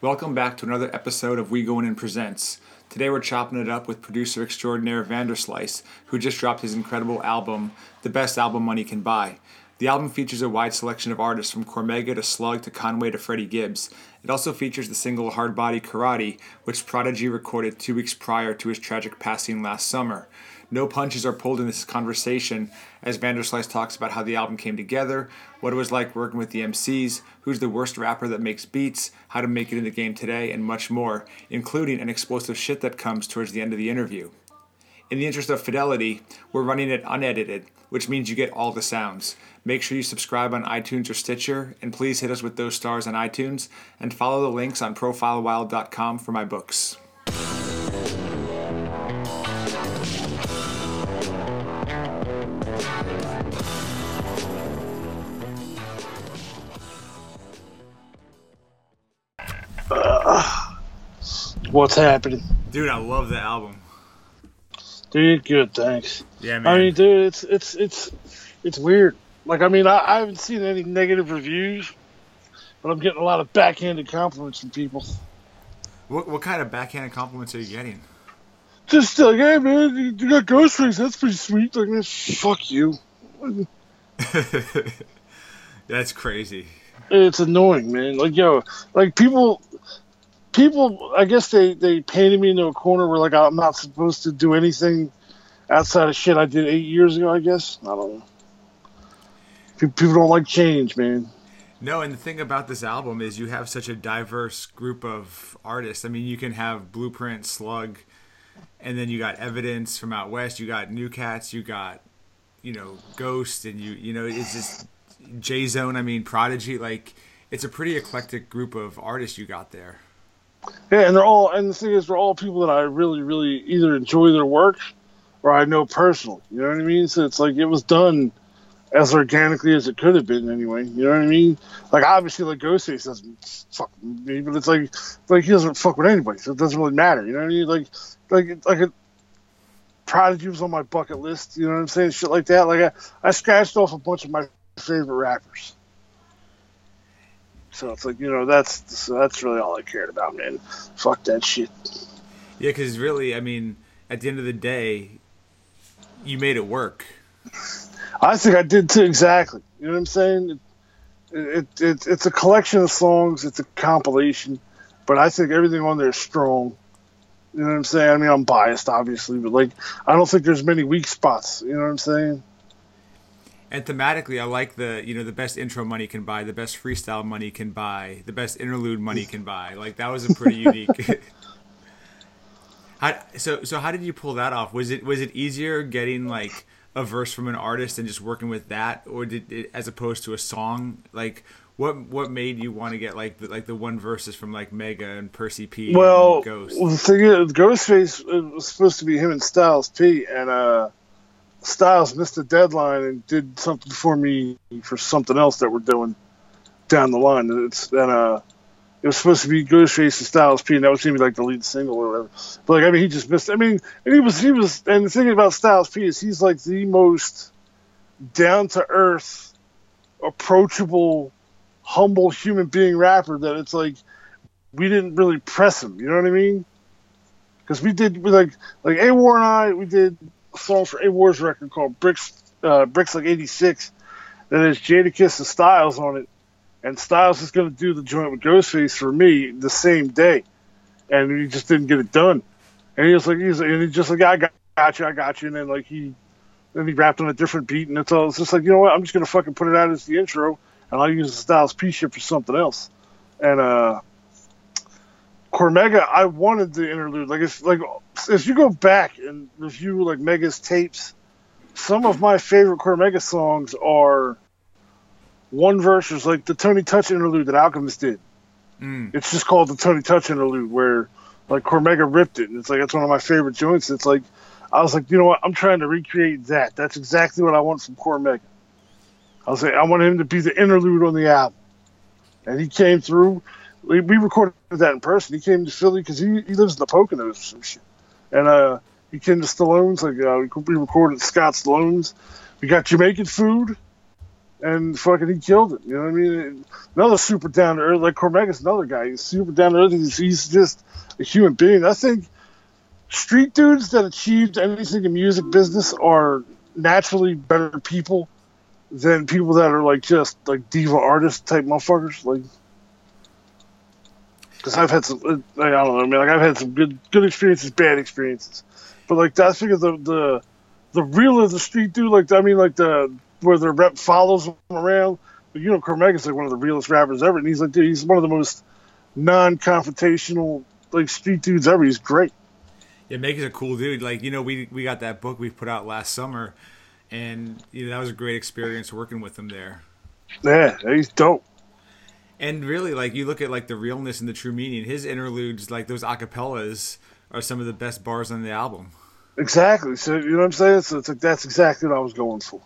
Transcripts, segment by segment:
Welcome back to another episode of We Go In Presents. Today we're chopping it up with producer extraordinaire Vanderslice, who just dropped his incredible album, The Best Album Money Can Buy. The album features a wide selection of artists from Cormega to Slug to Conway to Freddie Gibbs. It also features the single Hard Body Karate, which Prodigy recorded two weeks prior to his tragic passing last summer. No punches are pulled in this conversation as Vanderslice talks about how the album came together, what it was like working with the MCs, who's the worst rapper that makes beats, how to make it in the game today, and much more, including an explosive shit that comes towards the end of the interview. In the interest of fidelity, we're running it unedited, which means you get all the sounds. Make sure you subscribe on iTunes or Stitcher, and please hit us with those stars on iTunes, and follow the links on profilewild.com for my books. What's happening? Dude, I love the album. Dude, good, thanks. Yeah, man. I mean, dude, it's it's it's it's weird. Like, I mean, I, I haven't seen any negative reviews, but I'm getting a lot of backhanded compliments from people. what, what kind of backhanded compliments are you getting? Just uh, like, hey man, you, you got Ghostface. That's pretty sweet. Like, man, fuck you. That's crazy. It's annoying, man. Like, yo, like people, people. I guess they they painted me into a corner where like I'm not supposed to do anything outside of shit I did eight years ago. I guess I don't know. People don't like change, man. No, and the thing about this album is you have such a diverse group of artists. I mean, you can have Blueprint, Slug, and then you got Evidence from out west. You got New Cats. You got, you know, Ghost, and you you know it's just J Zone. I mean, Prodigy. Like, it's a pretty eclectic group of artists you got there. Yeah, and they're all, and the thing is, they're all people that I really, really either enjoy their work or I know personally. You know what I mean? So it's like it was done as organically as it could have been, anyway. You know what I mean? Like obviously, like Ghostface doesn't fuck me, but it's like, like he doesn't fuck with anybody, so it doesn't really matter. You know what I mean? Like, like, like a Prodigy was on my bucket list. You know what I'm saying? Shit like that. Like I, I scratched off a bunch of my favorite rappers. So it's like you know that's so that's really all I cared about, man. Fuck that shit. Yeah, because really, I mean, at the end of the day, you made it work. I think I did too. Exactly. You know what I'm saying? It, it, it it's a collection of songs. It's a compilation, but I think everything on there is strong. You know what I'm saying? I mean, I'm biased, obviously, but like, I don't think there's many weak spots. You know what I'm saying? And thematically, I like the you know the best intro money can buy, the best freestyle money can buy, the best interlude money can buy. Like that was a pretty unique. how, so so how did you pull that off? Was it was it easier getting like a verse from an artist and just working with that, or did it as opposed to a song? Like what what made you want to get like the, like the one verses from like Mega and Percy P Well, and Ghost? well, the thing is, Ghostface it was supposed to be him and Styles P, and uh, Styles missed the deadline and did something for me for something else that we're doing down the line. It's and uh, it was supposed to be Ghostface and Styles P, and that was gonna be like the lead single or whatever. But like, I mean, he just missed. I mean, and he was he was, and the thing about Styles P is he's like the most down to earth, approachable, humble human being rapper that it's like we didn't really press him. You know what I mean? Because we did we like like Awar and I we did song for Awar's record called Bricks uh, Bricks like '86 that has Jadakiss and Styles on it, and Styles is going to do the joint with Ghostface for me the same day, and he just didn't get it done. And he was like he's and he just like I got, got you I got you, and then like he then he rapped on a different beat, and it's all it's just like you know what I'm just going to fucking put it out as the intro, and I'll use the Styles P shit for something else, and uh. Cormega, I wanted the interlude. Like if like if you go back and review like Mega's tapes, some of my favorite Cormega songs are one verse is like the Tony Touch interlude that Alchemist did. Mm. It's just called the Tony Touch interlude where like Cormega ripped it and it's like that's one of my favorite joints. It's like I was like, you know what, I'm trying to recreate that. That's exactly what I want from Cormega. I was like, I want him to be the interlude on the album. And he came through we, we recorded that in person. He came to Philly because he, he lives in the Poconos or some shit. And uh, he came to Stallone's. Like uh, we recorded Scott Stallone's. We got Jamaican food. and fucking he killed it. You know what I mean? Another super down to earth, like Cormega's another guy. He's super down to earth. He's, he's just a human being. I think street dudes that achieved anything in music business are naturally better people than people that are like just like diva artist type motherfuckers. Like, because I've had some, uh, I don't know, I mean, like I've had some good good experiences, bad experiences, but like that's because the the the real of the street dude, like I mean, like the where the rep follows him around. But you know, Cormega's like one of the realest rappers ever, and he's like, dude, he's one of the most non-confrontational like street dudes ever. He's great. Yeah, Meg is a cool dude. Like you know, we we got that book we put out last summer, and you know that was a great experience working with him there. Yeah, he's dope. And really, like you look at like the realness and the true meaning. His interludes, like those acapellas, are some of the best bars on the album. Exactly. So you know what I'm saying? So it's like that's exactly what I was going for.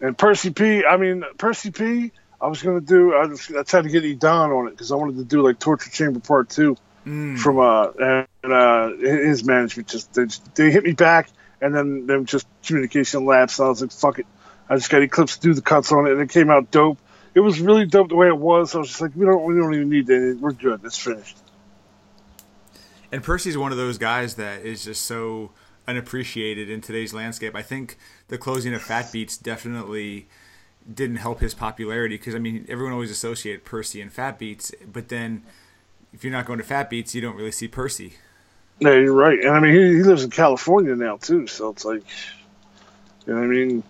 And Percy P, I mean Percy P, I was gonna do. I, was, I tried to get E Don on it because I wanted to do like Torture Chamber Part Two mm. from uh and uh his management just they, they hit me back and then them just communication lapsed. And I was like fuck it, I just got Eclipse to do the cuts on it and it came out dope. It was really dope the way it was. I was just like we don't we don't even need that. We're good. It's finished. And Percy's one of those guys that is just so unappreciated in today's landscape. I think the closing of Fat Beats definitely didn't help his popularity because I mean everyone always associated Percy and Fat Beats, but then if you're not going to Fat Beats, you don't really see Percy. Yeah, you're right, and I mean he, he lives in California now too, so it's like, you know, what I mean,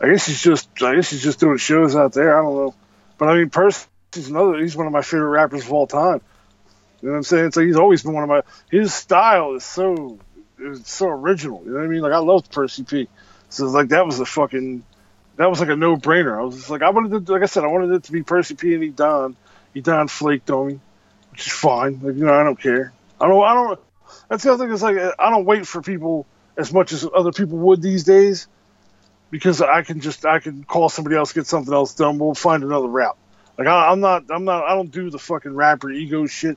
I guess he's just I guess he's just doing shows out there. I don't know, but I mean Percy's another. He's one of my favorite rappers of all time. You know what I'm saying? So he's always been one of my. His style is so is so original. You know what I mean? Like I loved Percy P. So like that was a fucking that was like a no brainer. I was just like, I wanted to, like I said, I wanted it to be Percy P and E Don. E Don flaked on me, which is fine. Like you know, I don't care. I don't. I don't. That's the other thing. It's like I don't wait for people as much as other people would these days, because I can just I can call somebody else, get something else done. We'll find another route. Like I, I'm not. I'm not. I don't do the fucking rapper ego shit.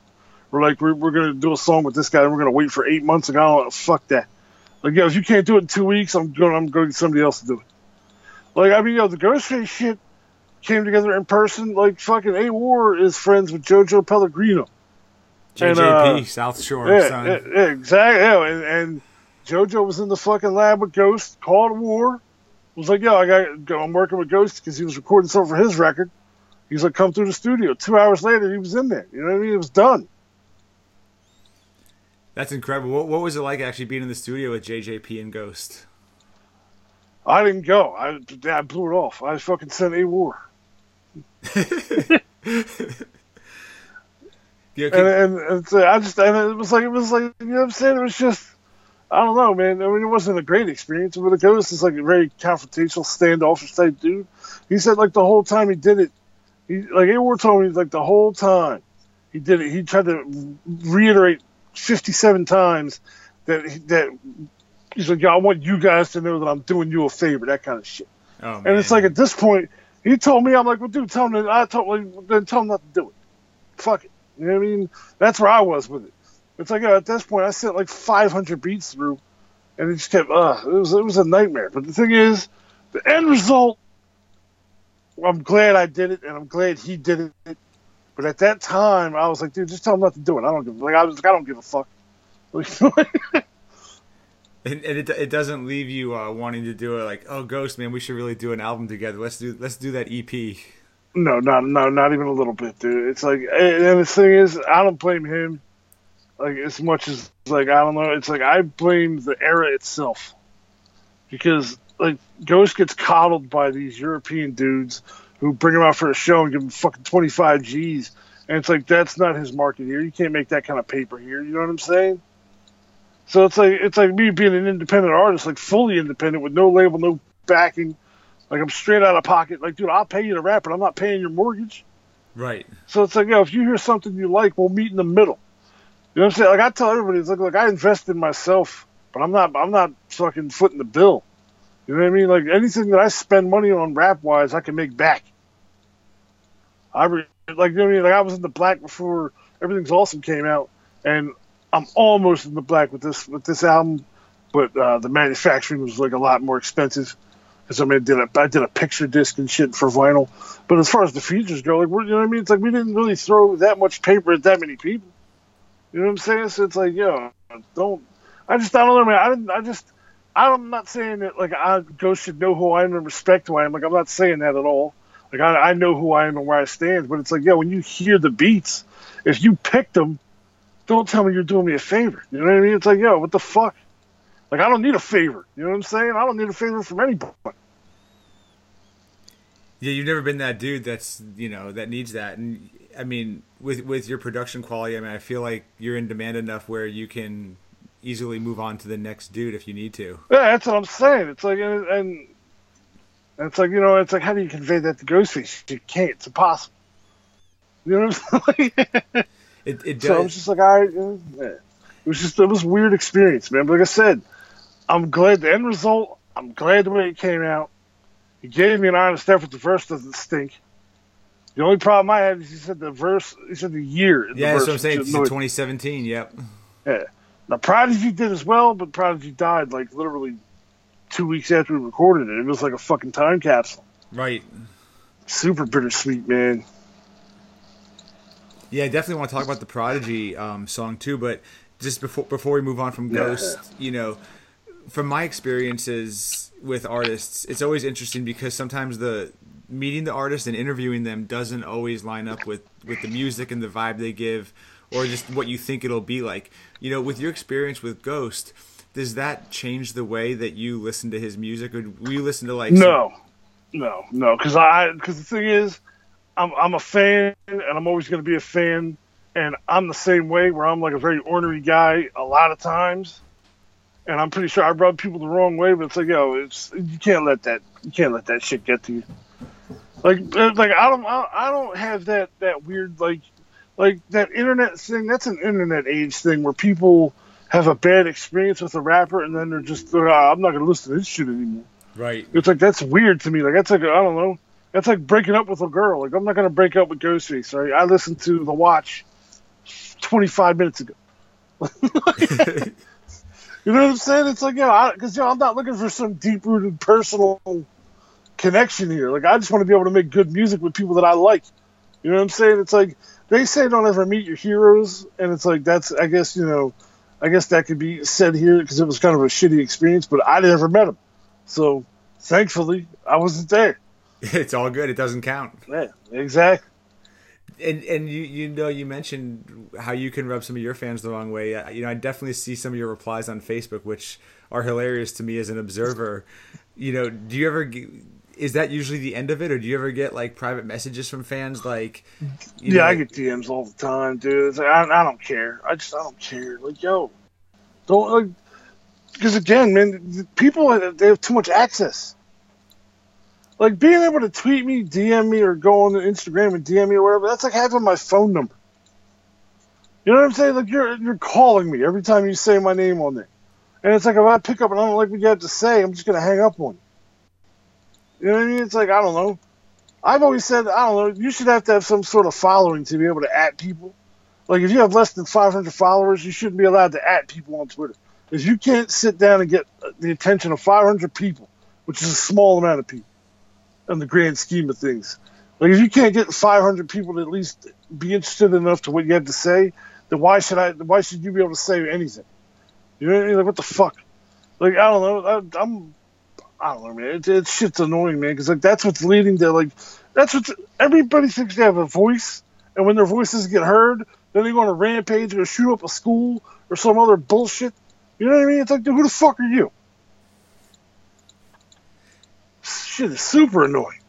We're like we're, we're gonna do a song with this guy and we're gonna wait for eight months and go. Fuck that. Like yeah, if you can't do it in two weeks, I'm going. I'm going to get somebody else to do it. Like, I mean, you know, the Ghostface shit came together in person. Like, fucking Awar is friends with JoJo Pellegrino. JJP, and, uh, South Shore, yeah. Yeah, yeah exactly. Yeah, and, and, JoJo was in the fucking lab with Ghost, called War. Was like, yo, I got, I'm working with Ghost because he was recording something for his record. He's like, come through the studio. Two hours later, he was in there. You know what I mean? It was done. That's incredible. What, what was it like actually being in the studio with JJP and Ghost? I didn't go. I, I blew it off. I fucking sent a war. yeah, and, and, and so I just and it was like it was like you know what I'm saying. It was just I don't know, man. I mean, it wasn't a great experience, but it goes is like a very confrontational, standoffish type dude. He said like the whole time he did it, he like A told me like the whole time he did it. He tried to reiterate 57 times that that He's like, "Yo, I want you guys to know that I'm doing you a favor, that kind of shit." Oh, and it's like at this point, he told me, I'm like, "Well, dude, tell him." that I told him, then tell him not to do it. Fuck it. You know what I mean? That's where I was with it. It's like at this point, I sent like 500 beats through, and it just kept. Uh, it was it was a nightmare. But the thing is, the end result. I'm glad I did it, and I'm glad he did it. But at that time, I was like, dude, just tell him not to do it. I don't give like I was like, I don't give a fuck. and, and it, it doesn't leave you uh, wanting to do it like oh ghost man we should really do an album together let's do let's do that ep no not no not even a little bit dude it's like and the thing is i don't blame him like as much as like i don't know it's like i blame the era itself because like ghost gets coddled by these european dudes who bring him out for a show and give him fucking 25 g's and it's like that's not his market here you can't make that kind of paper here you know what i'm saying so it's like it's like me being an independent artist, like fully independent with no label, no backing. Like I'm straight out of pocket. Like, dude, I'll pay you to rap, but I'm not paying your mortgage. Right. So it's like, yo, if you hear something you like, we'll meet in the middle. You know what I'm saying? Like I tell everybody, it's like, like I invest in myself, but I'm not, I'm not fucking footing the bill. You know what I mean? Like anything that I spend money on rap wise, I can make back. I re- like, you know what I mean? Like I was in the black before everything's awesome came out, and I'm almost in the black with this with this album. but uh, the manufacturing was like a lot more expensive. Because I mean, I did a I did a picture disc and shit for vinyl. But as far as the features go, like you know what I mean? It's like we didn't really throw that much paper at that many people. You know what I'm saying? So it's like, yo, don't. I just I don't know, man. I didn't. I just. I'm not saying that like I Ghost should know who I am and respect who I am. Like I'm not saying that at all. Like I, I know who I am and where I stand. But it's like, yeah, when you hear the beats, if you picked them, don't tell me you're doing me a favor. You know what I mean? It's like, yo, what the fuck? Like I don't need a favor. You know what I'm saying? I don't need a favor from anybody. Yeah, you've never been that dude that's you know that needs that, and I mean with with your production quality, I mean I feel like you're in demand enough where you can easily move on to the next dude if you need to. Yeah, that's what I'm saying. It's like and, and it's like you know it's like how do you convey that to Ghostface? You can't. It's impossible. You know what I'm saying? it it does. So I was just like, all right, yeah. it was just it was a weird experience, man. But like I said, I'm glad the end result. I'm glad the way it came out. He gave me an honest effort. The verse doesn't stink. The only problem I had is he said the verse. He said the year. yeah, that's what I'm saying. 2017. Yep. Yeah. Now Prodigy did as well, but Prodigy died like literally two weeks after we recorded it. It was like a fucking time capsule. Right. Super bittersweet, man. Yeah, I definitely want to talk about the Prodigy um, song too, but just before before we move on from Ghost, yeah. you know, from my experiences with artists, it's always interesting because sometimes the meeting the artist and interviewing them doesn't always line up with with the music and the vibe they give or just what you think it'll be like. You know, with your experience with Ghost, does that change the way that you listen to his music or will you listen to like No. Some... No, no, cuz I cuz the thing is I'm I'm a fan and I'm always going to be a fan and I'm the same way where I'm like a very ornery guy a lot of times and I'm pretty sure I rub people the wrong way. But it's like, yo, it's you can't let that you can't let that shit get to you. Like, like I don't I don't have that that weird like like that internet thing. That's an internet age thing where people have a bad experience with a rapper and then they're just oh, I'm not gonna listen to this shit anymore. Right. It's like that's weird to me. Like that's like I don't know. That's like breaking up with a girl. Like I'm not gonna break up with Ghostface. Right? I listened to The Watch 25 minutes ago. You know what I'm saying? It's like, yeah, because you know, I'm not looking for some deep rooted personal connection here. Like, I just want to be able to make good music with people that I like. You know what I'm saying? It's like they say don't ever meet your heroes, and it's like that's I guess you know, I guess that could be said here because it was kind of a shitty experience, but I never met him, so thankfully I wasn't there. It's all good. It doesn't count. Yeah, exactly and and you you know you mentioned how you can rub some of your fans the wrong way. You know, I definitely see some of your replies on Facebook, which are hilarious to me as an observer. You know, do you ever? Is that usually the end of it, or do you ever get like private messages from fans? Like, yeah, know, I get DMs all the time, dude. Like, I, I don't care. I just I don't care. Like, yo, don't like because again, man, people they have too much access like being able to tweet me, DM me, or go on Instagram and DM me or whatever. That's like having my phone number. You know what I'm saying? Like you're you're calling me every time you say my name on there, and it's like if I pick up and I don't like what you have to say, I'm just gonna hang up on you. You know what I mean? It's like I don't know. I've always said I don't know. You should have to have some sort of following to be able to at people. Like if you have less than 500 followers, you shouldn't be allowed to at people on Twitter. If you can't sit down and get the attention of 500 people, which is a small amount of people in the grand scheme of things. Like if you can't get 500 people to at least be interested enough to what you have to say, then why should I? Why should you be able to say anything? You know what I mean? Like what the fuck? Like I don't know. I, am I don't know, man. It, it shit's annoying, man. Because like that's what's leading to like that's what everybody thinks they have a voice, and when their voices get heard, then they go on a rampage or shoot up a school or some other bullshit. You know what I mean? It's like, dude, who the fuck are you? shit is super annoying.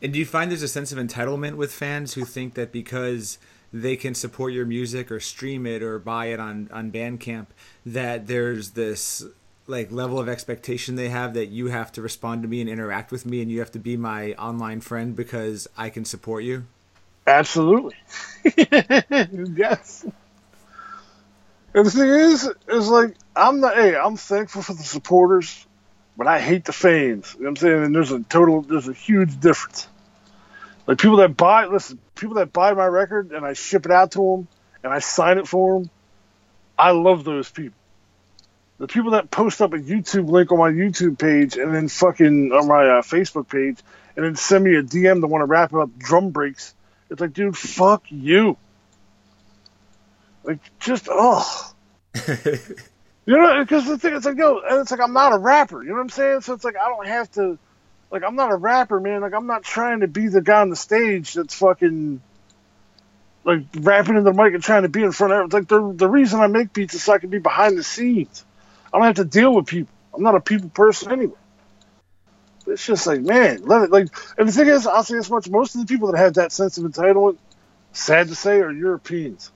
And do you find there's a sense of entitlement with fans who think that because they can support your music or stream it or buy it on on Bandcamp that there's this like level of expectation they have that you have to respond to me and interact with me and you have to be my online friend because I can support you? Absolutely. yes. And the thing is, is like I'm not. Hey, I'm thankful for the supporters but I hate the fans. You know what I'm saying? And there's a total, there's a huge difference. Like people that buy, listen, people that buy my record and I ship it out to them and I sign it for them, I love those people. The people that post up a YouTube link on my YouTube page and then fucking on my uh, Facebook page and then send me a DM to want to rap about drum breaks. It's like, dude, fuck you. Like, just oh. you know, because the thing is like, yo, and it's like I'm not a rapper. You know what I'm saying? So it's like I don't have to. Like I'm not a rapper, man. Like I'm not trying to be the guy on the stage that's fucking like rapping in the mic and trying to be in front of. It's like the the reason I make beats is so I can be behind the scenes. I don't have to deal with people. I'm not a people person anyway. It's just like, man, let it like. And the thing is, I'll say this much: most of the people that have that sense of entitlement, sad to say, are Europeans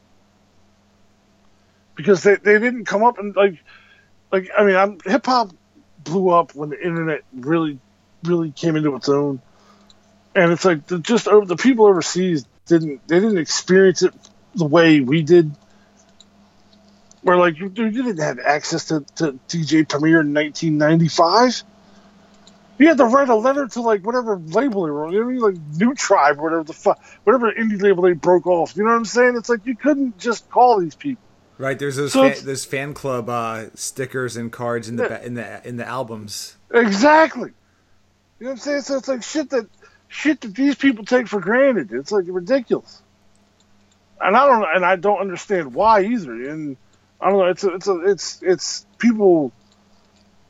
because they, they didn't come up and like like I mean, I'm hip hop blew up when the internet really really came into its own, and it's like the, just over, the people overseas didn't they didn't experience it the way we did. Where like you, you didn't have access to, to DJ Premier in 1995. You had to write a letter to like whatever label they were on. You know what I mean? Like New Tribe, or whatever the fuck, whatever indie label they broke off. You know what I'm saying? It's like you couldn't just call these people. Right, there's those so fan, there's fan club uh, stickers and cards in the yeah. in the in the albums. Exactly. You know what I'm saying? So it's like shit that shit that these people take for granted. It's like ridiculous. And I don't and I don't understand why either. And I don't know. It's a, it's a, it's it's people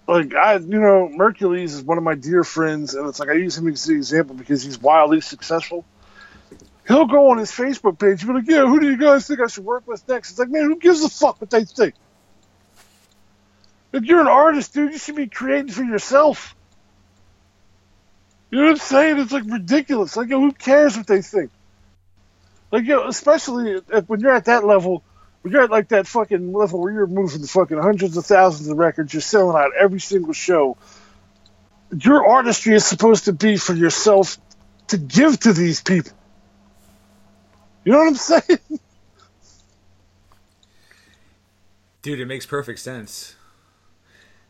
like I you know Merkules is one of my dear friends, and it's like I use him as an example because he's wildly successful he'll go on his Facebook page and be like, yeah, who do you guys think I should work with next? It's like, man, who gives a fuck what they think? If you're an artist, dude, you should be creating for yourself. You know what I'm saying? It's like ridiculous. Like, who cares what they think? Like, yo, especially if, when you're at that level, you're at like that fucking level where you're moving the fucking hundreds of thousands of records, you're selling out every single show. Your artistry is supposed to be for yourself to give to these people. You know what I'm saying? Dude, it makes perfect sense.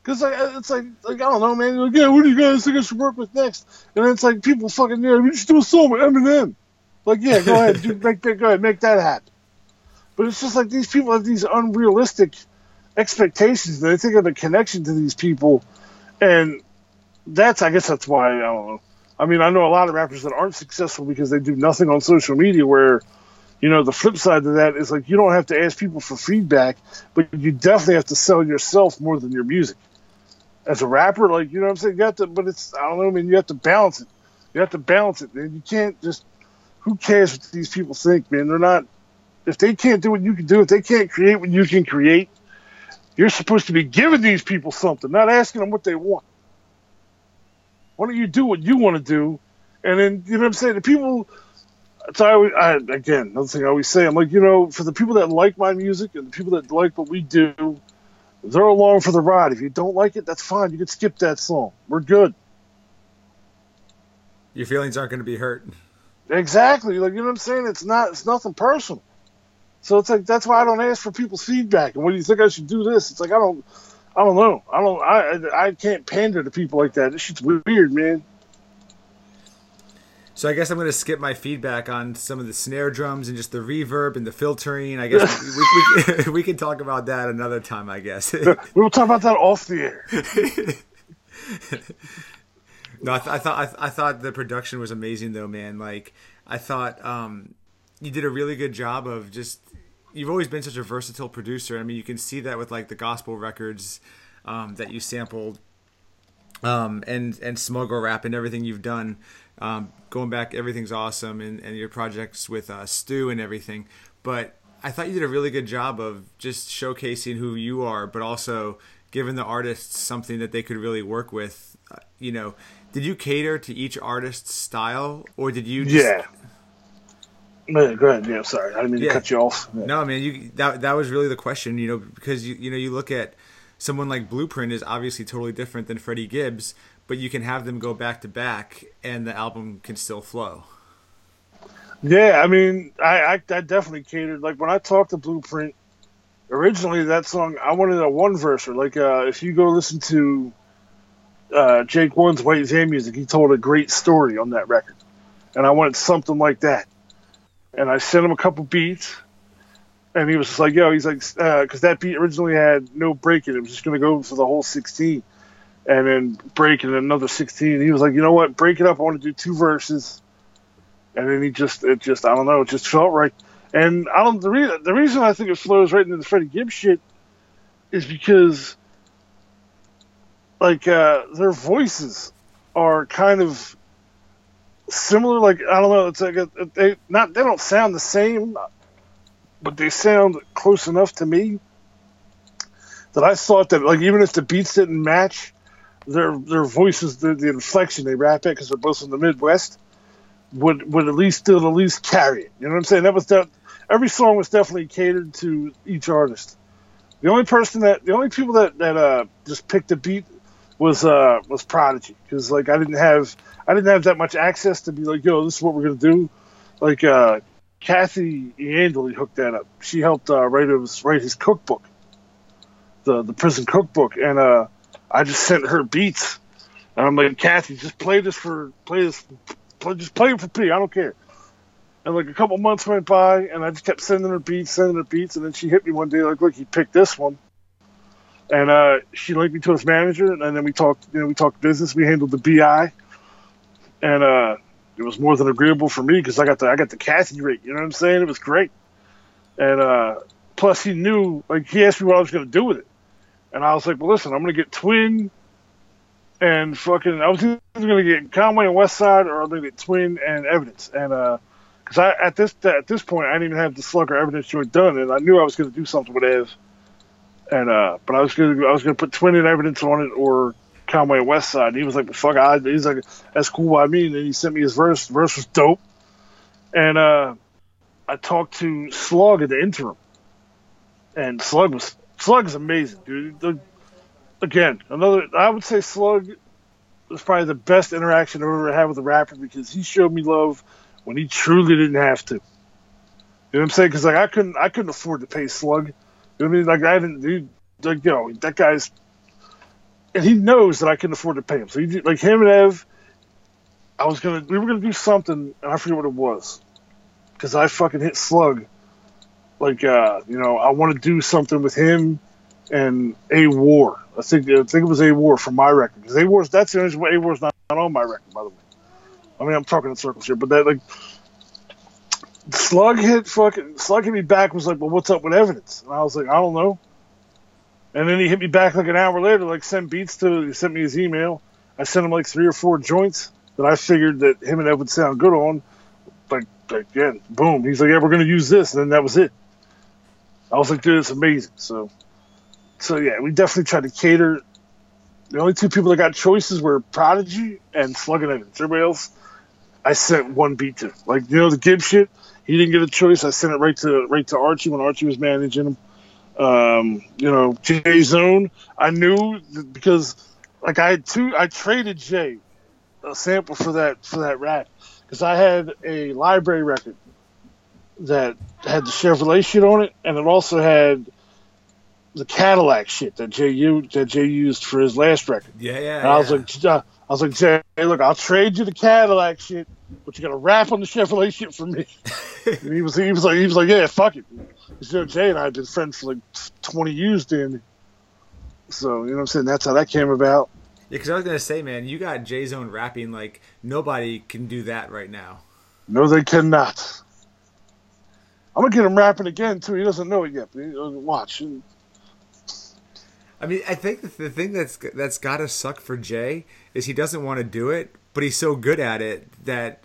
Cause like uh, it's like like I don't know, man. Like, yeah, what do you guys think I should work with next? And then it's like people fucking yeah, we should do a song with Eminem. Like yeah, go ahead, do, make that go ahead, make that happen. But it's just like these people have these unrealistic expectations. They think of a connection to these people, and that's I guess that's why I don't know. I mean, I know a lot of rappers that aren't successful because they do nothing on social media where you know, the flip side of that is like you don't have to ask people for feedback, but you definitely have to sell yourself more than your music. As a rapper, like you know what I'm saying, you have to, but it's I don't know, I mean, you have to balance it. You have to balance it, man. You can't just. Who cares what these people think, man? They're not. If they can't do what you can do, if they can't create what you can create, you're supposed to be giving these people something, not asking them what they want. Why don't you do what you want to do, and then you know what I'm saying? The people so I, always, I, again, another thing I always say, I'm like, you know, for the people that like my music and the people that like what we do, they're along for the ride. If you don't like it, that's fine. You can skip that song. We're good. Your feelings aren't going to be hurt. Exactly. Like you know what I'm saying? It's not. It's nothing personal. So it's like that's why I don't ask for people's feedback. And what do you think I should do this, it's like I don't. I don't know. I don't. I I can't pander to people like that. This shit's weird, man. So I guess I'm going to skip my feedback on some of the snare drums and just the reverb and the filtering. I guess we, we, we, we can talk about that another time. I guess we'll talk about that off the air. no, I, th- I thought I, th- I, thought the production was amazing though, man. Like I thought um, you did a really good job of just. You've always been such a versatile producer. I mean, you can see that with like the gospel records um, that you sampled, um, and and smuggle rap and everything you've done. Um, going back, everything's awesome, and, and your projects with uh, Stu and everything. But I thought you did a really good job of just showcasing who you are, but also giving the artists something that they could really work with. Uh, you know, did you cater to each artist's style, or did you? Just... Yeah. Man, go ahead. Yeah, sorry, I didn't mean yeah. to cut you off. Yeah. No, man, you that that was really the question. You know, because you you know you look at someone like Blueprint is obviously totally different than Freddie Gibbs, but you can have them go back to back and the album can still flow. Yeah, I mean, I, I, I definitely catered. Like when I talked to Blueprint, originally that song I wanted a one verser. Like uh, if you go listen to uh, Jake One's White Van music, he told a great story on that record, and I wanted something like that. And I sent him a couple beats, and he was just like, "Yo," he's like, because uh, that beat originally had no break in it. It was just gonna go for the whole 16, and then break in another 16. He was like, "You know what? Break it up. I want to do two verses." And then he just, it just, I don't know, it just felt right. And I don't. The, re- the reason I think it flows right into the Freddie Gibbs shit is because, like, uh, their voices are kind of similar. Like, I don't know. It's like a, they not they don't sound the same but they sound close enough to me that I thought that like even if the beats didn't match, their their voices, the, the inflection they rap it because they're both from the Midwest, would would at least still at least carry it. You know what I'm saying? That was that. Every song was definitely catered to each artist. The only person that the only people that that uh, just picked a beat was uh was Prodigy because like I didn't have I didn't have that much access to be like yo this is what we're gonna do like uh Kathy Iandoli hooked that up. She helped uh, write his write his cookbook, the the prison cookbook, and uh, I just sent her beats, and I'm like, Kathy, just play this for play this, play, just play it for P. I don't care. And like a couple months went by, and I just kept sending her beats, sending her beats, and then she hit me one day like, look, he picked this one, and uh, she linked me to his manager, and then we talked, you know, we talked business. We handled the BI, and uh, it was more than agreeable for me because I got the I got the Kathy rate. You know what I'm saying? It was great. And uh, plus, he knew like he asked me what I was going to do with it, and I was like, well, listen, I'm going to get Twin and fucking. I was either going to get Conway and Westside or I'm to get Twin and Evidence. And because uh, I at this at this point I didn't even have the Slugger Evidence joint done, and I knew I was going to do something with Ev. And uh, but I was going to I was going to put Twin and Evidence on it or Conway West Side. He was like, "Fuck, I." He's like, "That's cool by me." And then he sent me his verse. The verse was dope, and uh, I talked to Slug at the interim, and Slug was Slug is amazing, dude. The, again, another I would say Slug was probably the best interaction I've ever had with a rapper because he showed me love when he truly didn't have to. You know what I'm saying? Because like I couldn't I couldn't afford to pay Slug. You know what I mean? Like I didn't. Dude, like you know that guy's and he knows that I can afford to pay him. So he like him and Ev. I was gonna we were gonna do something and I forget what it was because I fucking hit slug. Like uh, you know, I want to do something with him and Awar. I think I think it was Awar for my record because Awar's that's the only way Awar's not, not on my record by the way. I mean I'm talking in circles here, but that like Slug hit fucking Slug hit me back was like, well, what's up with evidence? And I was like, I don't know. And then he hit me back like an hour later, like send beats to. He sent me his email. I sent him like three or four joints that I figured that him and Ev would sound good on. Like, like yeah, boom. He's like, yeah, we're gonna use this, and then that was it. I was like, dude, it's amazing. So, so yeah, we definitely tried to cater. The only two people that got choices were Prodigy and Slugging Evans. Everybody else, I sent one beat to. Like, you know, the Gibb shit. He didn't get a choice. I sent it right to right to Archie when Archie was managing him um, you know, J Zone. I knew because like I had two, I traded Jay a sample for that for that rap because I had a library record that had the Chevrolet shit on it, and it also had the Cadillac shit that Jay used that Jay used for his last record. Yeah, yeah. And I was like, uh, I was like, Jay, look, I'll trade you the Cadillac shit, but you got to rap on the Chevrolet shit for me. And he was, he was like, he was like, yeah, fuck it. Because, you know, Jay and I have been friends for like 20 years, then. So, you know what I'm saying? That's how that came about. Yeah, because I was going to say, man, you got J Zone rapping like nobody can do that right now. No, they cannot. I'm going to get him rapping again, too. He doesn't know it yet, but watch. I mean, I think the thing that's that's got to suck for Jay is he doesn't want to do it, but he's so good at it that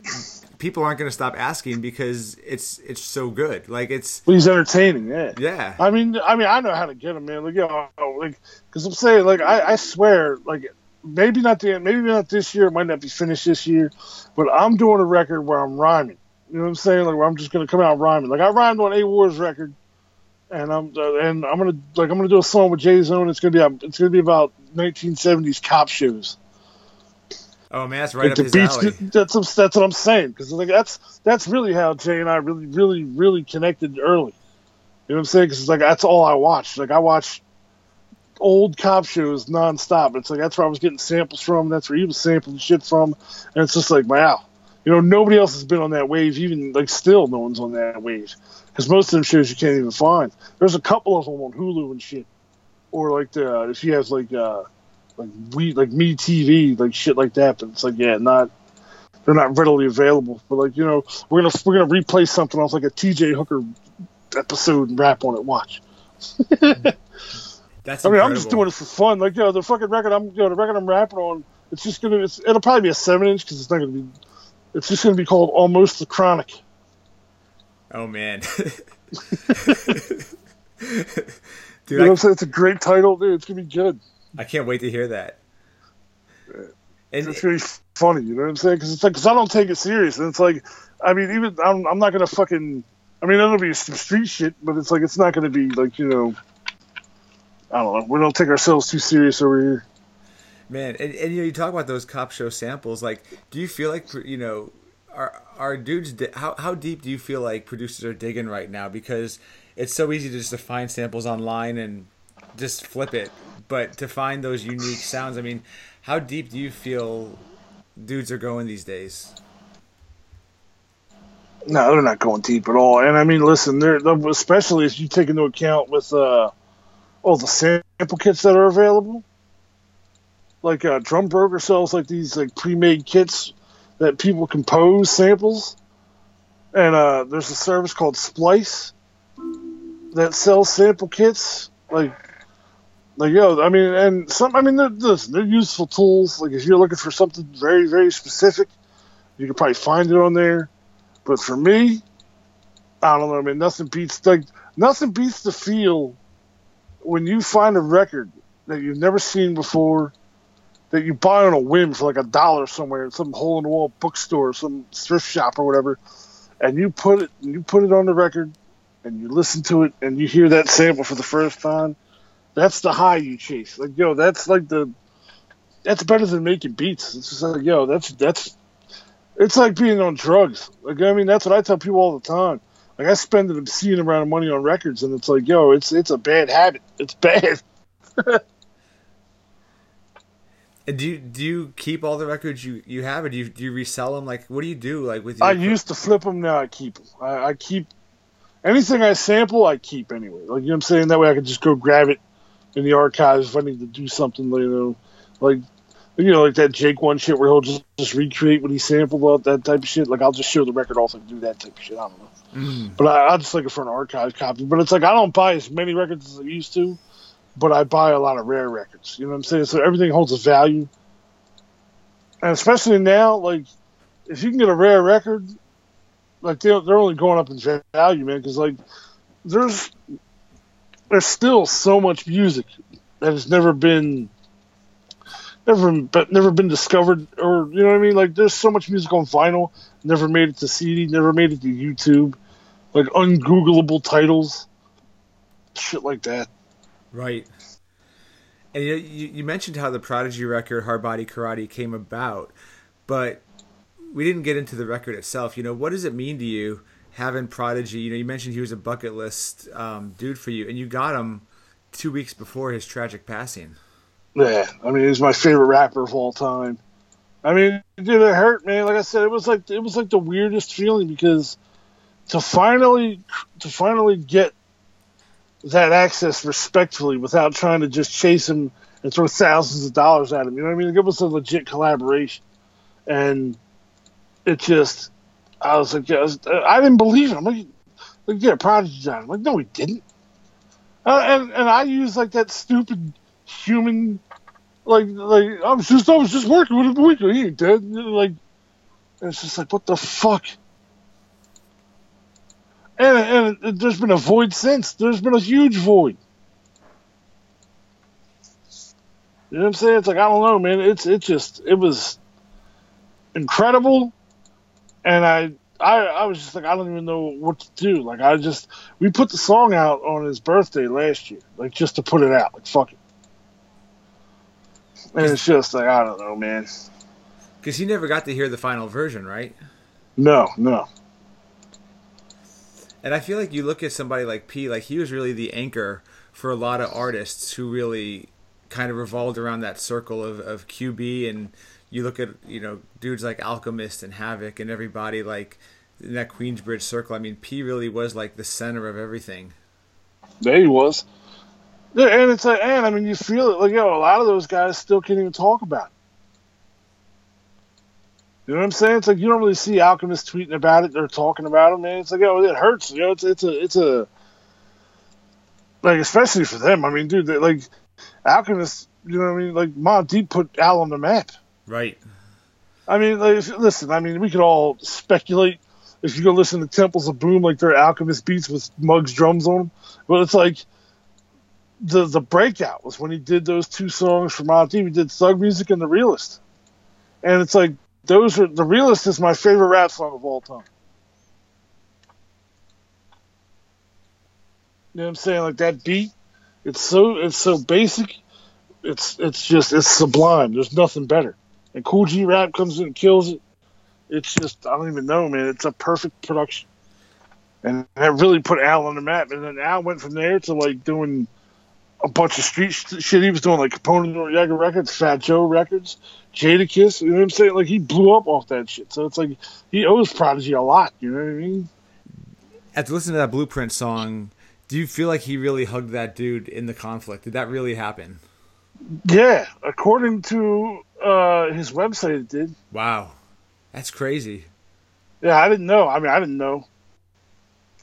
people aren't going to stop asking because it's it's so good. Like it's well, he's entertaining. Yeah. Yeah. I mean, I mean, I know how to get him, man. Like, you know, like because I'm saying, like, I, I swear, like, maybe not the maybe not this year. It might not be finished this year, but I'm doing a record where I'm rhyming. You know what I'm saying? Like, where I'm just going to come out rhyming. Like, I rhymed on Awar's record. And I'm uh, and I'm gonna like I'm gonna do a song with J Zone. It's gonna be it's gonna be about 1970s cop shows. Oh man, that's right like up his beats, alley. That's that's what I'm saying because like that's that's really how Jay and I really really really connected early. You know what I'm saying? Because it's like that's all I watched. Like I watched old cop shows nonstop. It's like that's where I was getting samples from. That's where he was sampling shit from, and it's just like wow. You know, nobody else has been on that wave. Even like still, no one's on that wave. Because most of them shows you can't even find. There's a couple of them on Hulu and shit, or like the if he has like uh like we like MeTV like shit like that. But it's like yeah, not they're not readily available. But like you know we're gonna we're gonna replay something off like a T.J. Hooker episode and rap on it. Watch. That's I mean, I'm just doing it for fun. Like, yo, the fucking record I'm, you know, the record I'm rapping on, it's just gonna, it's, it'll probably be a seven inch because it's not gonna be, it's just gonna be called Almost the Chronic. Oh man. You Dude, know what I? It's a great title, dude. It's gonna be good. I can't wait to hear that. And It's gonna be funny. You know what I'm saying? Because it's like, because I don't take it serious, and it's like, I mean, even I'm, I'm not gonna fucking. I mean, it'll be some street shit, but it's like it's not gonna be like you know. I don't know. We don't take ourselves too serious over here. Man, and, and you know, you talk about those cop show samples. Like, do you feel like you know, are are dudes? How how deep do you feel like producers are digging right now? Because it's so easy to just to find samples online and just flip it, but to find those unique sounds. I mean, how deep do you feel dudes are going these days? No, they're not going deep at all. And I mean, listen, they're, they're- especially if you take into account with uh, all the sample kits that are available. Like uh, Drum Broker sells like these like pre-made kits that people compose samples, and uh, there's a service called Splice that sells sample kits. Like, like yo, I mean, and some, I mean, they're, listen, they're useful tools. Like if you're looking for something very, very specific, you can probably find it on there. But for me, I don't know. I mean, nothing beats like nothing beats the feel when you find a record that you've never seen before that you buy on a whim for like a dollar somewhere in some hole in the wall bookstore, some thrift shop or whatever, and you put it you put it on the record and you listen to it and you hear that sample for the first time. That's the high you chase. Like yo, that's like the that's better than making beats. It's just like yo, that's that's it's like being on drugs. Like I mean, that's what I tell people all the time. Like I spend an obscene amount of money on records, and it's like, yo, it's it's a bad habit. It's bad. And do you do you keep all the records you you have, or do you do you resell them? Like, what do you do? Like with your I used to flip them. Now I keep them. I, I keep anything I sample. I keep anyway. Like you know what I'm saying. That way I can just go grab it in the archives if I need to do something. You know, like you know, like that Jake one shit where he'll just just recreate what he sampled out that type of shit. Like I'll just show the record off and do that type of shit. I don't know. Mm. But I, I just like it for an archive copy. But it's like I don't buy as many records as I used to, but I buy a lot of rare records. You know what I'm saying? So everything holds a value. And especially now, like if you can get a rare record, like they're, they're only going up in value, man. Because like there's there's still so much music that has never been never but never been discovered or you know what I mean like there's so much music on vinyl never made it to CD never made it to YouTube like ungoogleable titles shit like that Right. And you, you mentioned how the Prodigy record Hard Body Karate came about, but we didn't get into the record itself. You know, what does it mean to you having Prodigy? You know, you mentioned he was a bucket list um, dude for you, and you got him two weeks before his tragic passing. yeah I mean he's my favorite rapper of all time I mean dude it hurt man like I said it was like it was like the weirdest feeling because to finally to finally get that access respectfully without trying to just chase him and throw thousands of dollars at him. You know what I mean? It was a legit collaboration, and it just, I was like, yeah, I, was- I didn't believe him. I'm like, like yeah, Prodigy John. I'm like, no, he didn't. Uh, and and I use like that stupid human, like like I was just I was just working with him. a week ago. He ain't dead. Like, it's just like what the fuck. And, and there's been a void since. There's been a huge void. You know what I'm saying? It's like I don't know, man. It's it just it was incredible, and I I I was just like I don't even know what to do. Like I just we put the song out on his birthday last year, like just to put it out. Like fuck it. And it's just like I don't know, man. Because he never got to hear the final version, right? No, no. And I feel like you look at somebody like P, like he was really the anchor for a lot of artists who really kind of revolved around that circle of, of QB. And you look at, you know, dudes like Alchemist and Havoc and everybody like in that Queensbridge circle. I mean, P really was like the center of everything. There he was. Yeah, and it's like, and I mean, you feel it. Like, yo, a lot of those guys still can't even talk about it. You know what I'm saying? It's like you don't really see Alchemist tweeting about it They're talking about it, man. It's like, oh, it hurts. You know, it's it's a it's a like especially for them. I mean, dude, they, like Alchemist. You know what I mean? Like Mobb Deep put Al on the map. Right. I mean, like, if- listen. I mean, we could all speculate. If you go listen to Temples of Boom, like their Alchemist beats with Muggs drums on them, but it's like the the breakout was when he did those two songs for Mobb Deep. He did Thug Music and The Realest, and it's like those are the Realest is my favorite rap song of all time. You know what I'm saying? Like that beat, it's so it's so basic. It's it's just it's sublime. There's nothing better. And Kool G Rap comes in and kills it. It's just I don't even know, man. It's a perfect production, and that really put Al on the map. And then Al went from there to like doing a bunch of street sh- shit. He was doing like Capone and Noreaga records, Fat Joe records, Jadakiss. You know what I'm saying? Like he blew up off that shit. So it's like he owes Prodigy a lot. You know what I mean? After listening to that Blueprint song, do you feel like he really hugged that dude in the conflict? Did that really happen? Yeah, according to uh, his website, it did. Wow, that's crazy. Yeah, I didn't know. I mean, I didn't know,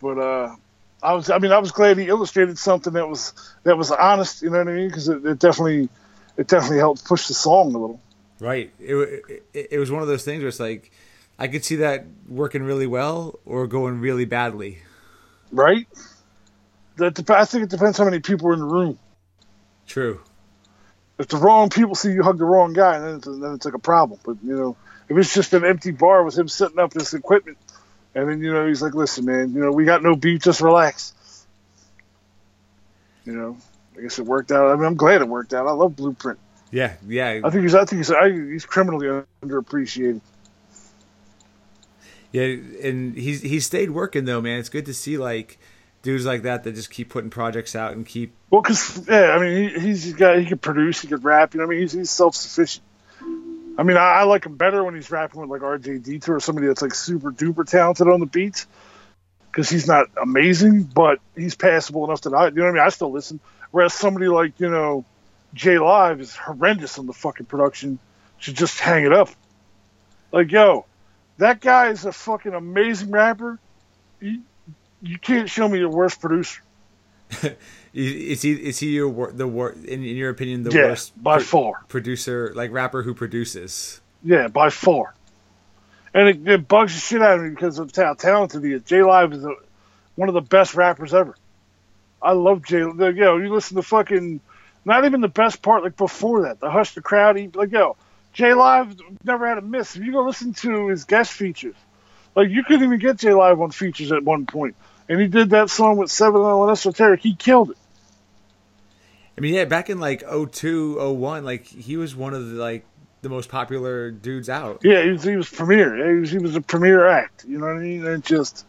but uh, I was. I mean, I was glad he illustrated something that was that was honest. You know what I mean? Because it, it definitely it definitely helped push the song a little. Right. It, it it was one of those things where it's like I could see that working really well or going really badly. Right? That dep- I think it depends how many people are in the room. True. If the wrong people see you hug the wrong guy, then it's, then it's like a problem. But you know, if it's just an empty bar with him setting up this equipment, and then you know he's like, "Listen, man, you know we got no beef, just relax." You know, I guess it worked out. I mean, I'm glad it worked out. I love Blueprint. Yeah. Yeah. I think he's. I think he's. I, he's criminally underappreciated. Yeah. And he's he stayed working though, man. It's good to see like dudes like that that just keep putting projects out and keep. Well, because yeah, I mean, he, he's got. He can produce. He could rap. You know, I mean, he's he's self sufficient. I mean, I, I like him better when he's rapping with like RJD2 or somebody that's like super duper talented on the beats. Because he's not amazing, but he's passable enough that I, you know what I mean. I still listen. Whereas somebody like you know, J Live is horrendous on the fucking production. Should just hang it up. Like yo, that guy is a fucking amazing rapper. You, you can't show me the worst producer. Is he is he your the wor- in, in your opinion the yeah, worst by pro- far. producer like rapper who produces? Yeah, by far. And it, it bugs the shit out of me because of how talented he is. J Live is a, one of the best rappers ever. I love J. Like, yo, you listen to fucking, not even the best part, like before that, the Hush the Crowd. He, like, yo, J Live never had a miss. If you go listen to his guest features, like, you couldn't even get J Live on features at one point. And he did that song with Seven L and Esoteric. He killed it. I mean, yeah, back in like 02, 01, like he was one of the like the most popular dudes out. Yeah, he was, he was premier. He was, he was a premier act. You know what I mean? And just,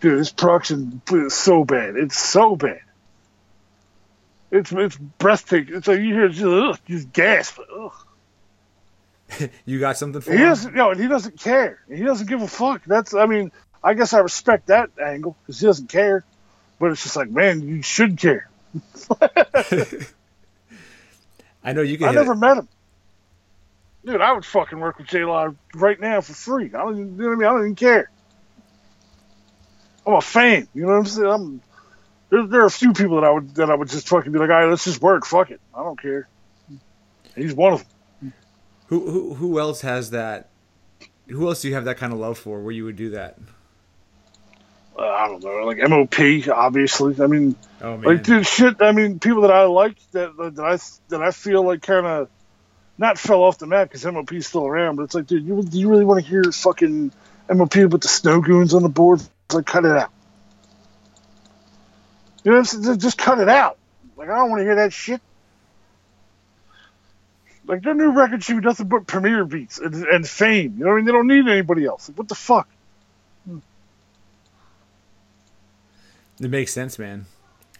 dude, his production is so bad. It's so bad. It's it's breathtaking. It's like you hear just, ugh, just gasp. Ugh. You got something for He him? doesn't, yo, and he doesn't care. He doesn't give a fuck. That's, I mean, I guess I respect that angle because he doesn't care. But it's just like, man, you should care. I know you can. I never it. met him. Dude, I would fucking work with J Live right now for free. I don't you know what I mean? I don't even care. I'm a fan. You know what I'm saying? I'm, there, there are a few people that I would that I would just fucking be like, all right, let's just work. Fuck it. I don't care. He's one of them. Who who who else has that? Who else do you have that kind of love for? Where you would do that? Uh, I don't know, like MOP, obviously. I mean, Oh man, like dude, shit. I mean, people that I like that that I that I feel like kind of not fell off the map because MOP's still around, but it's like, dude, you do you really want to hear fucking MOP with the Snowgoons on the board? It's like, cut it out. You know, what I'm saying? just cut it out. Like, I don't want to hear that shit. Like their new record should be nothing but Premier beats and, and fame. You know what I mean? They don't need anybody else. Like, what the fuck? Hmm. it makes sense, man.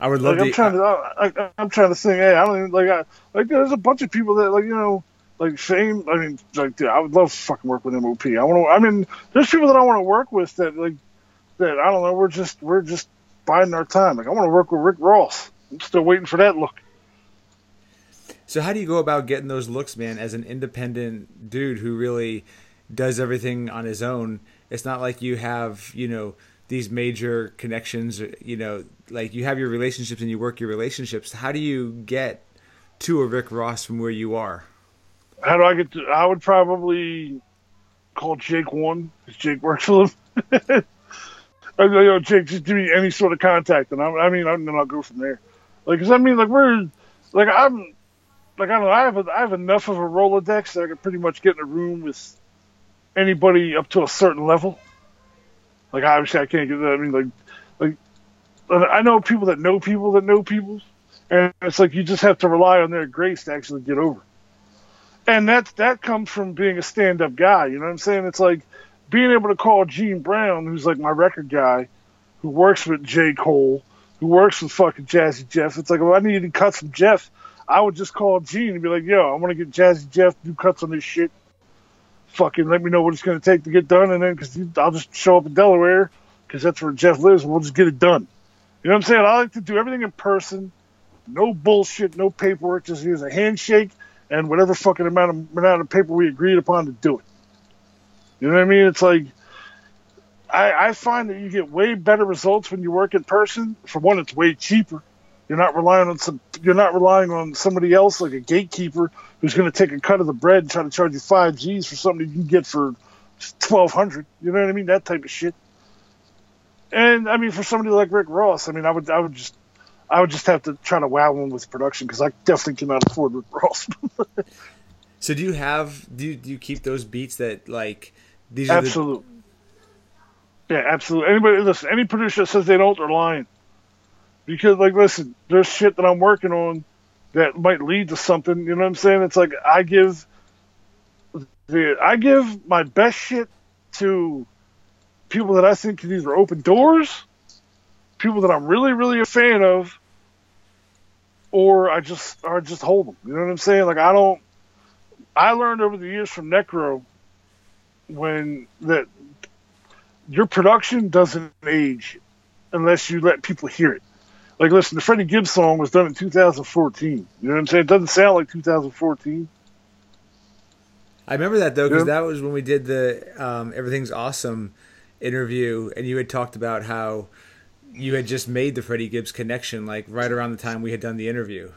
I would Like love I'm to. trying to, I, I'm trying to think. Hey, I don't even like. I, like there's a bunch of people that like you know like Fame. I mean, like, dude, I would love to fucking work with MOP. I want to. I mean, there's people that I want to work with that like that. I don't know. We're just we're just biding our time. Like, I want to work with Rick Ross. I'm still waiting for that look. So how do you go about getting those looks, man? As an independent dude who really does everything on his own, it's not like you have you know these major connections. You know, like you have your relationships and you work your relationships. How do you get to a Rick Ross from where you are? How do I get to? I would probably call Jake One because Jake works for with him. I go, yo, Jake, just give me any sort of contact, and I, I mean, and then I'll go from there. Like, cause I mean, like we're, like I'm, like I don't know, I have a, I have enough of a Rolodex that I can pretty much get in a room with anybody up to a certain level. Like obviously I can't get that. I mean, like, like I know people that know people that know people, and it's like you just have to rely on their grace to actually get over. And that that comes from being a stand-up guy. You know what I'm saying? It's like being able to call Gene Brown, who's like my record guy, who works with J. Cole, who works with fucking Jazzy Jeff. It's like if I needed cuts from Jeff, I would just call Gene and be like, "Yo, I want to get Jazzy Jeff to do cuts on this shit. Fucking let me know what it's going to take to get done, and then because I'll just show up in Delaware because that's where Jeff lives, and we'll just get it done." You know what I'm saying? I like to do everything in person, no bullshit, no paperwork. Just use a handshake and whatever fucking amount of amount of paper we agreed upon to do it. You know what I mean? It's like I, I find that you get way better results when you work in person. For one, it's way cheaper. You're not relying on some. You're not relying on somebody else like a gatekeeper who's going to take a cut of the bread and try to charge you five G's for something you can get for twelve hundred. You know what I mean? That type of shit. And I mean, for somebody like Rick Ross, I mean, I would, I would just, I would just have to try to wow him with production because I definitely cannot afford Rick Ross. so, do you have, do you, do you keep those beats that like these? Absolutely. The... Yeah, absolutely. Anybody, listen, any producer that says they don't, they're lying. Because, like, listen, there's shit that I'm working on that might lead to something. You know what I'm saying? It's like I give the, I give my best shit to people that I think can either open doors, people that I'm really, really a fan of, or I just or I just hold them. You know what I'm saying? Like I don't. I learned over the years from Necro when that your production doesn't age unless you let people hear it. Like, listen, the Freddie Gibbs song was done in 2014. You know what I'm saying? It doesn't sound like 2014. I remember that though, because yeah. that was when we did the um, "Everything's Awesome" interview, and you had talked about how you had just made the Freddie Gibbs connection, like right around the time we had done the interview.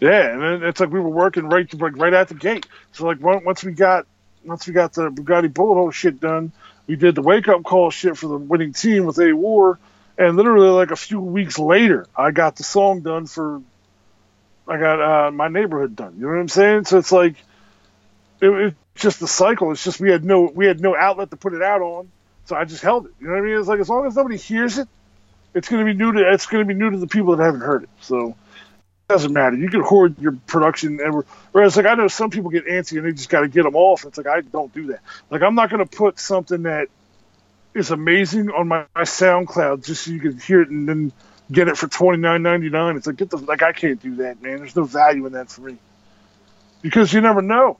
Yeah, and it's like we were working right like right at the gate. So like once we got once we got the Bugatti bullet hole shit done, we did the wake up call shit for the winning team with Awar, and literally like a few weeks later, I got the song done for. I got uh, my neighborhood done. You know what I'm saying? So it's like it, it's just the cycle. It's just we had no we had no outlet to put it out on, so I just held it. You know what I mean? It's like as long as nobody hears it, it's gonna be new to it's gonna be new to the people that haven't heard it. So doesn't matter. You can hoard your production, and whereas like I know some people get antsy and they just got to get them off. It's like I don't do that. Like I'm not gonna put something that is amazing on my, my SoundCloud just so you can hear it and then get it for twenty nine ninety nine. It's like get the like I can't do that, man. There's no value in that for me because you never know.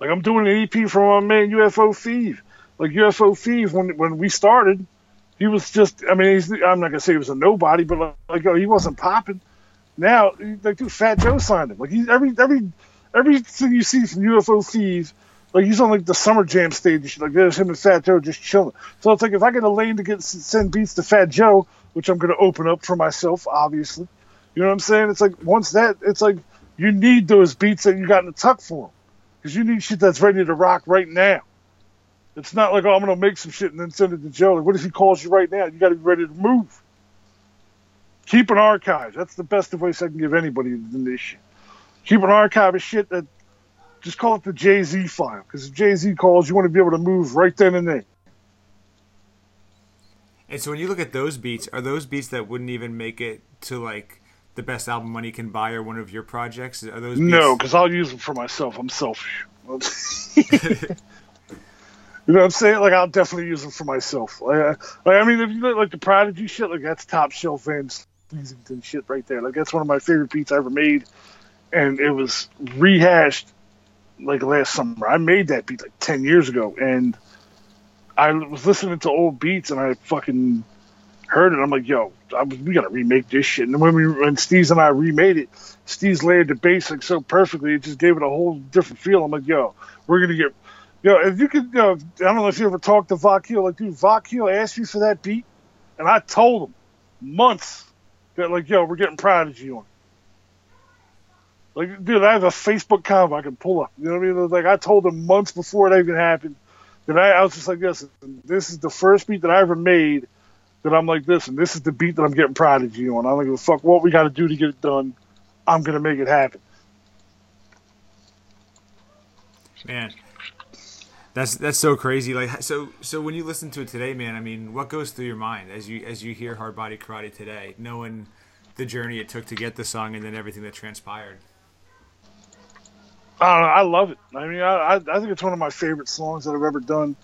Like I'm doing an EP for my man UFO Fev. Like UFO Fev, when when we started, he was just. I mean. I'm not gonna say he was a nobody, but like, like oh, he wasn't popping. Now, like, dude, Fat Joe signed him. Like, he's every every everything you see from UFO Fev's, like he's on like the summer jam stage. And shit. Like there's him and Fat Joe just chilling. So it's like if I get a lane to get send beats to Fat Joe, which I'm gonna open up for myself, obviously. You know what I'm saying? It's like once that, it's like you need those beats that you got in the tuck for because you need shit that's ready to rock right now. It's not like, oh, I'm going to make some shit and then send it to Joe. Like, what if he calls you right now? You got to be ready to move. Keep an archive. That's the best advice I can give anybody in this shit. Keep an archive of shit that just call it the Jay Z file. Because if Jay Z calls, you want to be able to move right then and there. And so when you look at those beats, are those beats that wouldn't even make it to like the best album money can buy or one of your projects? Are those beats? no? Because I'll use them for myself. I'm selfish. you know what I'm saying? Like I'll definitely use them for myself. Like, like I mean, if you look like the Prodigy shit, like that's top shelf Van Sleasington shit right there. Like that's one of my favorite beats I ever made. and it was rehashed like last summer. I made that beat like ten years ago, and I was listening to old beats, and I fucking heard it. I'm like, yo, I, we gotta remake this shit. And when we when Steve's and I remade it, Steve's layered the bass like so perfectly, it just gave it a whole different feel. I'm like, yo, we're gonna get. Yo, if you could, you know, I don't know if you ever talked to Vakil. Like, dude, Vakil asked you for that beat, and I told him months that, like, yo, we're getting Prodigy on. Like, dude, I have a Facebook convo I can pull up. You know what I mean? Like, I told him months before it even happened that I, I was just like, this, this is the first beat that I ever made that I'm like this, and this is the beat that I'm getting Prodigy on. I don't give a fuck what we got to do to get it done. I'm gonna make it happen. Man, that's that's so crazy. Like so so when you listen to it today, man, I mean, what goes through your mind as you as you hear Hard Body Karate today, knowing the journey it took to get the song and then everything that transpired? I, don't know. I love it. I mean, I, I think it's one of my favorite songs that I've ever done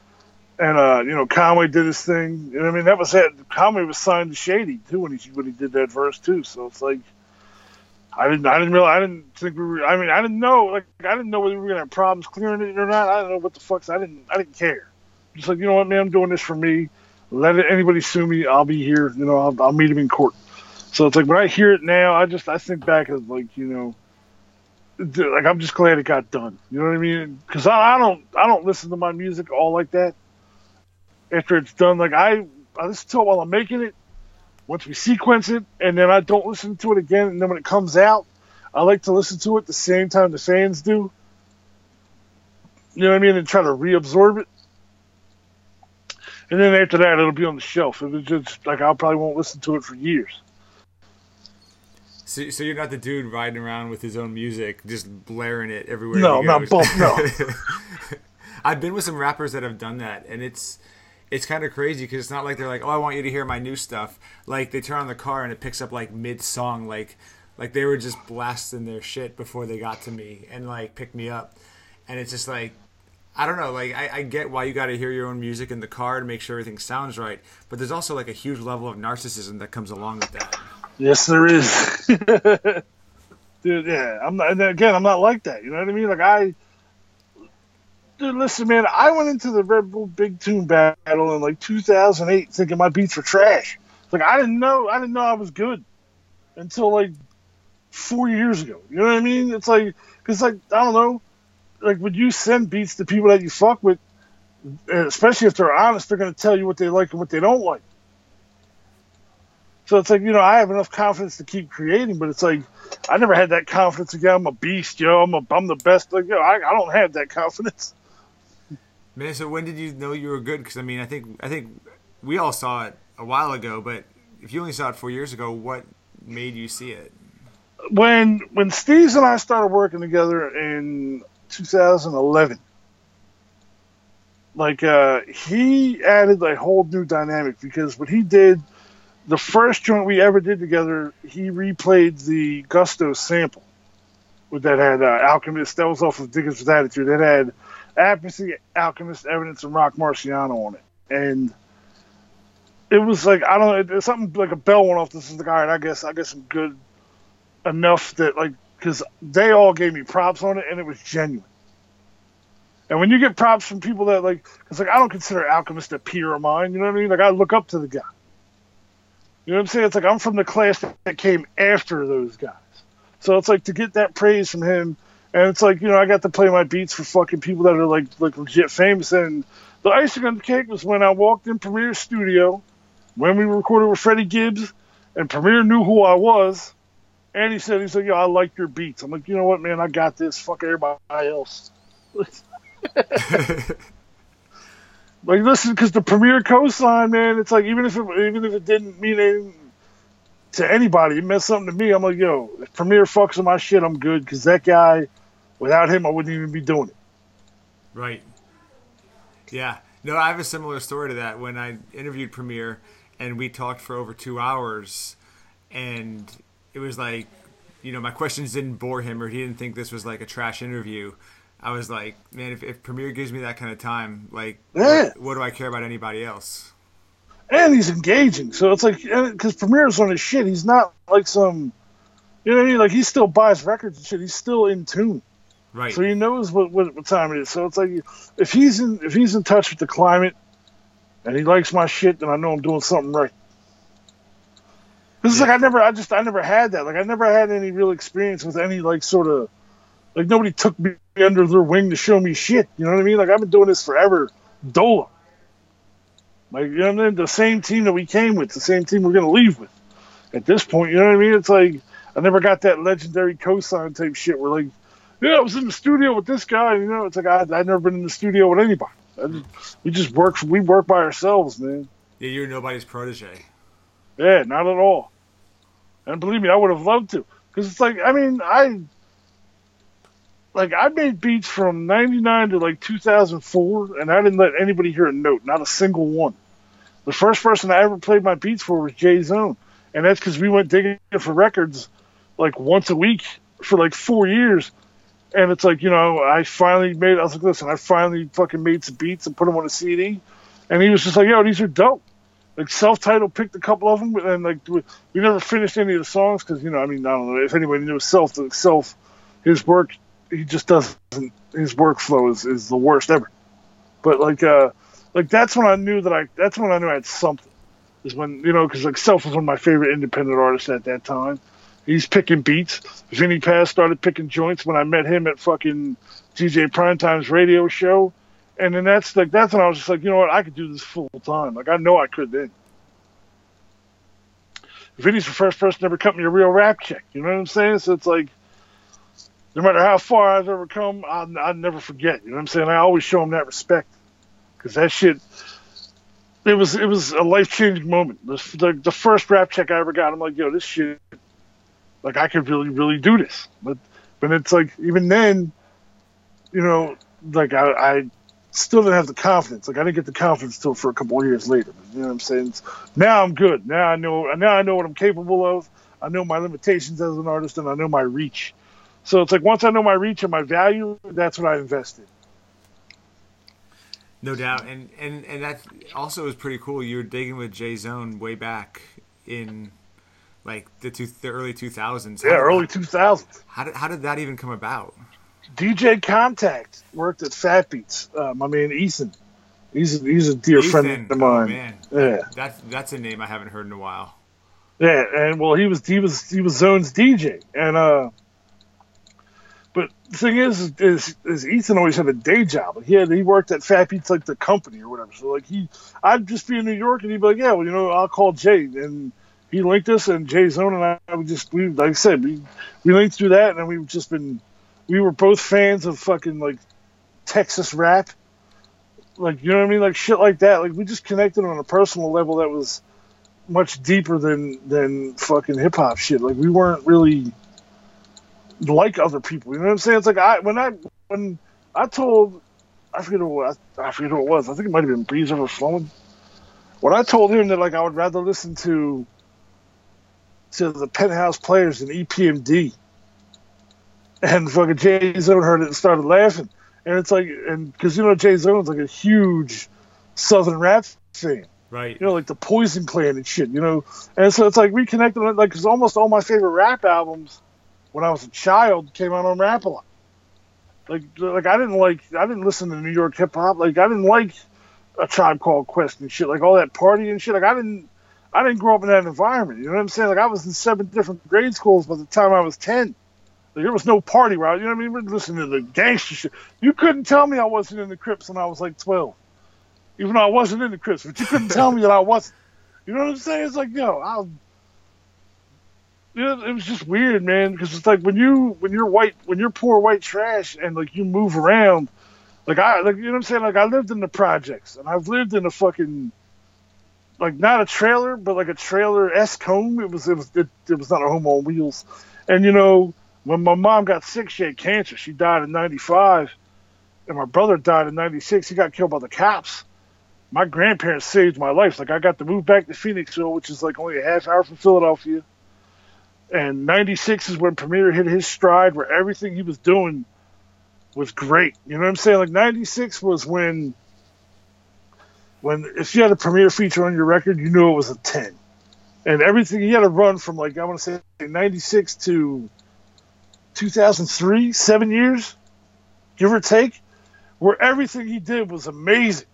and uh, you know Conway did his thing. And I mean that was it. Conway was signed to Shady too when he when he did that verse too. So it's like I didn't I didn't realize I didn't think we were. I mean I didn't know like I didn't know whether we were gonna have problems clearing it or not. I don't know what the fuck. I didn't I didn't care. Just like you know what man, I'm doing this for me. Let it, anybody sue me, I'll be here. You know I'll, I'll meet him in court. So it's like when I hear it now, I just I think back as like you know like I'm just glad it got done. You know what I mean? Because I, I, don't I don't listen to my music all like that after it's done. Like I, I listen to it while I'm making it. Once we sequence it, and then I don't listen to it again. And then when it comes out, I like to listen to it the same time the fans do. You know what I mean? And try to reabsorb it. And then after that, it'll be on the shelf. It'll just like I probably won't listen to it for years. So, so you're not the dude riding around with his own music, just blaring it everywhere. No, not bump. No. I've been with some rappers that have done that, and it's it's kind of crazy because it's not like they're like, oh, I want you to hear my new stuff. Like they turn on the car and it picks up like mid song, like like they were just blasting their shit before they got to me and like picked me up, and it's just like. I don't know, like I, I get why you got to hear your own music in the car to make sure everything sounds right, but there's also like a huge level of narcissism that comes along with that. Yes, there is, dude. Yeah, I'm not. Again, I'm not like that. You know what I mean? Like I, dude, listen, man, I went into the Red Bull Big Tune battle in like 2008 thinking my beats were trash. Like I didn't know, I didn't know I was good until like four years ago. You know what I mean? It's like, cause like I don't know, like when you send beats to people that you fuck with, especially if they're honest, they're gonna tell you what they like and what they don't like. So it's like, you know, I have enough confidence to keep creating, but it's like, I never had that confidence again. I'm a beast, yo. I'm a, I'm the best. Like, yo, I, I don't have that confidence. Man, so when did you know you were good? Because I mean, I think I think we all saw it a while ago, but if you only saw it four years ago, what made you see it? When when Steve's and I started working together in 2011, like uh, he added a whole new dynamic because what he did, the first joint we ever did together, he replayed the Gusto sample with that had uh, Alchemist. That was off of Diggers with Attitude. That had Apathy, Alchemist, Evidence, and Rock Marciano on it. And it was like I don't know, something like a bell went off. This is like all right, I guess I guess I'm good enough that like because they all gave me props on it and it was genuine. And when you get props from people that like, it's like I don't consider Alchemist a peer of mine. You know what I mean? Like I look up to the guy. You know what I'm saying? It's like I'm from the class that came after those guys. So it's like to get that praise from him and it's like, you know, I got to play my beats for fucking people that are like like legit famous. And the icing on the cake was when I walked in Premier Studio, when we recorded with Freddie Gibbs, and Premier knew who I was. And he said, he said, yo, I like your beats. I'm like, you know what, man, I got this. Fuck everybody else. like, listen, because the Premier cosign, man, it's like even if it even if it didn't mean anything to anybody, it meant something to me. I'm like, yo, if Premier fucks with my shit, I'm good because that guy Without him, I wouldn't even be doing it. Right. Yeah. No, I have a similar story to that. When I interviewed Premier and we talked for over two hours, and it was like, you know, my questions didn't bore him or he didn't think this was like a trash interview. I was like, man, if, if Premier gives me that kind of time, like, yeah. what, what do I care about anybody else? And he's engaging, so it's like because Premier's on his shit. He's not like some You know what I mean? Like he still buys records and shit. He's still in tune. Right. So he knows what, what, what time it is. So it's like if he's in if he's in touch with the climate and he likes my shit, then I know I'm doing something right. This is like I never I just I never had that. Like I never had any real experience with any like sort of like nobody took me under their wing to show me shit. You know what I mean? Like I've been doing this forever. Dola. Like you know what I mean? The same team that we came with, the same team we're gonna leave with. At this point, you know what I mean? It's like I never got that legendary cosign type shit where like, yeah, I was in the studio with this guy. You know, it's like I I'd never been in the studio with anybody. Just, we just work. We work by ourselves, man. Yeah, you're nobody's protege. Yeah, not at all. And believe me, I would have loved to, because it's like I mean, I like I made beats from '99 to like 2004, and I didn't let anybody hear a note, not a single one. The first person I ever played my beats for was J Zone, and that's because we went digging for records like once a week for like four years. And it's like, you know, I finally made, I was like, listen, I finally fucking made some beats and put them on a CD. And he was just like, yo, these are dope. Like Celph Titled, picked a couple of them, and like we, never finished any of the songs because you know, I mean, I don't know if anybody knew Celph, then Celph, his work, he just doesn't. His workflow is, is the worst ever. But like, uh, like that's when I knew that I, that's when I knew I had something. Is when you know, because like Celph was one of my favorite independent artists at that time. He's picking beats. Vinnie Paz started picking joints when I met him at fucking DJ Primetime's radio show. And then that's like that's when I was just like, you know what, I could do this full time. Like I know I could then. Vinnie's the first person to ever cut me a real rap check. You know what I'm saying? So it's like, no matter how far I've ever come, I'll, I'll never forget. You know what I'm saying? I always show him that respect because that shit. It was it was a life changing moment. The, the the first rap check I ever got, I'm like, yo, this shit like I could really, really do this. But but it's like even then, you know, like I, I still didn't have the confidence. Like I didn't get the confidence till for a couple years later. You know what I'm saying? It's, now I'm good. Now I know. Now I know what I'm capable of. I know my limitations as an artist, and I know my reach. So it's like once I know my reach and my value, that's what I invest in. No doubt, and and and that also was pretty cool. You were digging with J Zone way back in like the two, the early two thousands. Yeah, early two thousands. How did how did that even come about? DJ Contact worked at Fat Beats. Uh, my man Ethan. He's a, he's a dear Ethan. friend of mine. Oh, man. Yeah, That's that's a name I haven't heard in a while. yeah, and well, he was he was he was Zone's DJ, and uh, but the thing is, is, is Ethan always had a day job. He had he worked at Fat Beats like the company or whatever. So like he, I'd just be in New York, and he'd be like, yeah, well, you know, I'll call Jay, and he linked us, and J Zone and I would just we like I said, we we linked through that, and we've just been we were both fans of fucking like Texas rap, like you know what I mean, like shit like that. Like we just connected on a personal level that was much deeper than than fucking hip hop shit. Like we weren't really like other people. You know what I'm saying? It's like I when I when I told I forget what I forget who it was. I think it might have been Breeze Overflowing. When I told him that like I would rather listen to to the Penthouse Players E EPMD, and fucking J Zone heard it and started laughing. And it's like, and because you know J Zone's like a huge Southern rap fan Right. you know, like the Poison Clan and shit, you know. And so it's like we connected, like, because almost all my favorite rap albums when I was a child came out on Rap a lot. Like, like I didn't like, I didn't listen to New York hip hop. Like, I didn't like a Tribe Called Quest and shit, like all that party and shit. Like, I didn't, I didn't grow up in that environment. You know what I'm saying? Like, I was in seven different grade schools by the time I was ten. Like, there was no party route. You know what I mean? We're listening to the gangster shit. You couldn't tell me I wasn't in the Crips when I was like twelve even though I wasn't in the Crips, but you couldn't tell me that I wasn't. You know what I'm saying? It's like, yo, I'll. You know, it was just weird, man, because it's like when you when you're white when you're poor white trash and like you move around, like I like you know what I'm saying? Like I lived in the projects and I've lived in a fucking like not a trailer, but like a trailer esque home. It was it was it, it was not a home on wheels. And you know, when my mom got sick, she had cancer. She died in '95, and my brother died in '96. He got killed by the cops my grandparents saved my life. Like I got to move back to Phoenixville, which is like only a half hour from Philadelphia. And '96 is when Premier hit his stride, where everything he was doing was great. You know what I'm saying? Like '96 was when, when if you had a Premier feature on your record, you knew it was a 10. and everything he had to run from like I want to say '96 to 2003, seven years, give or take, where everything he did was amazing.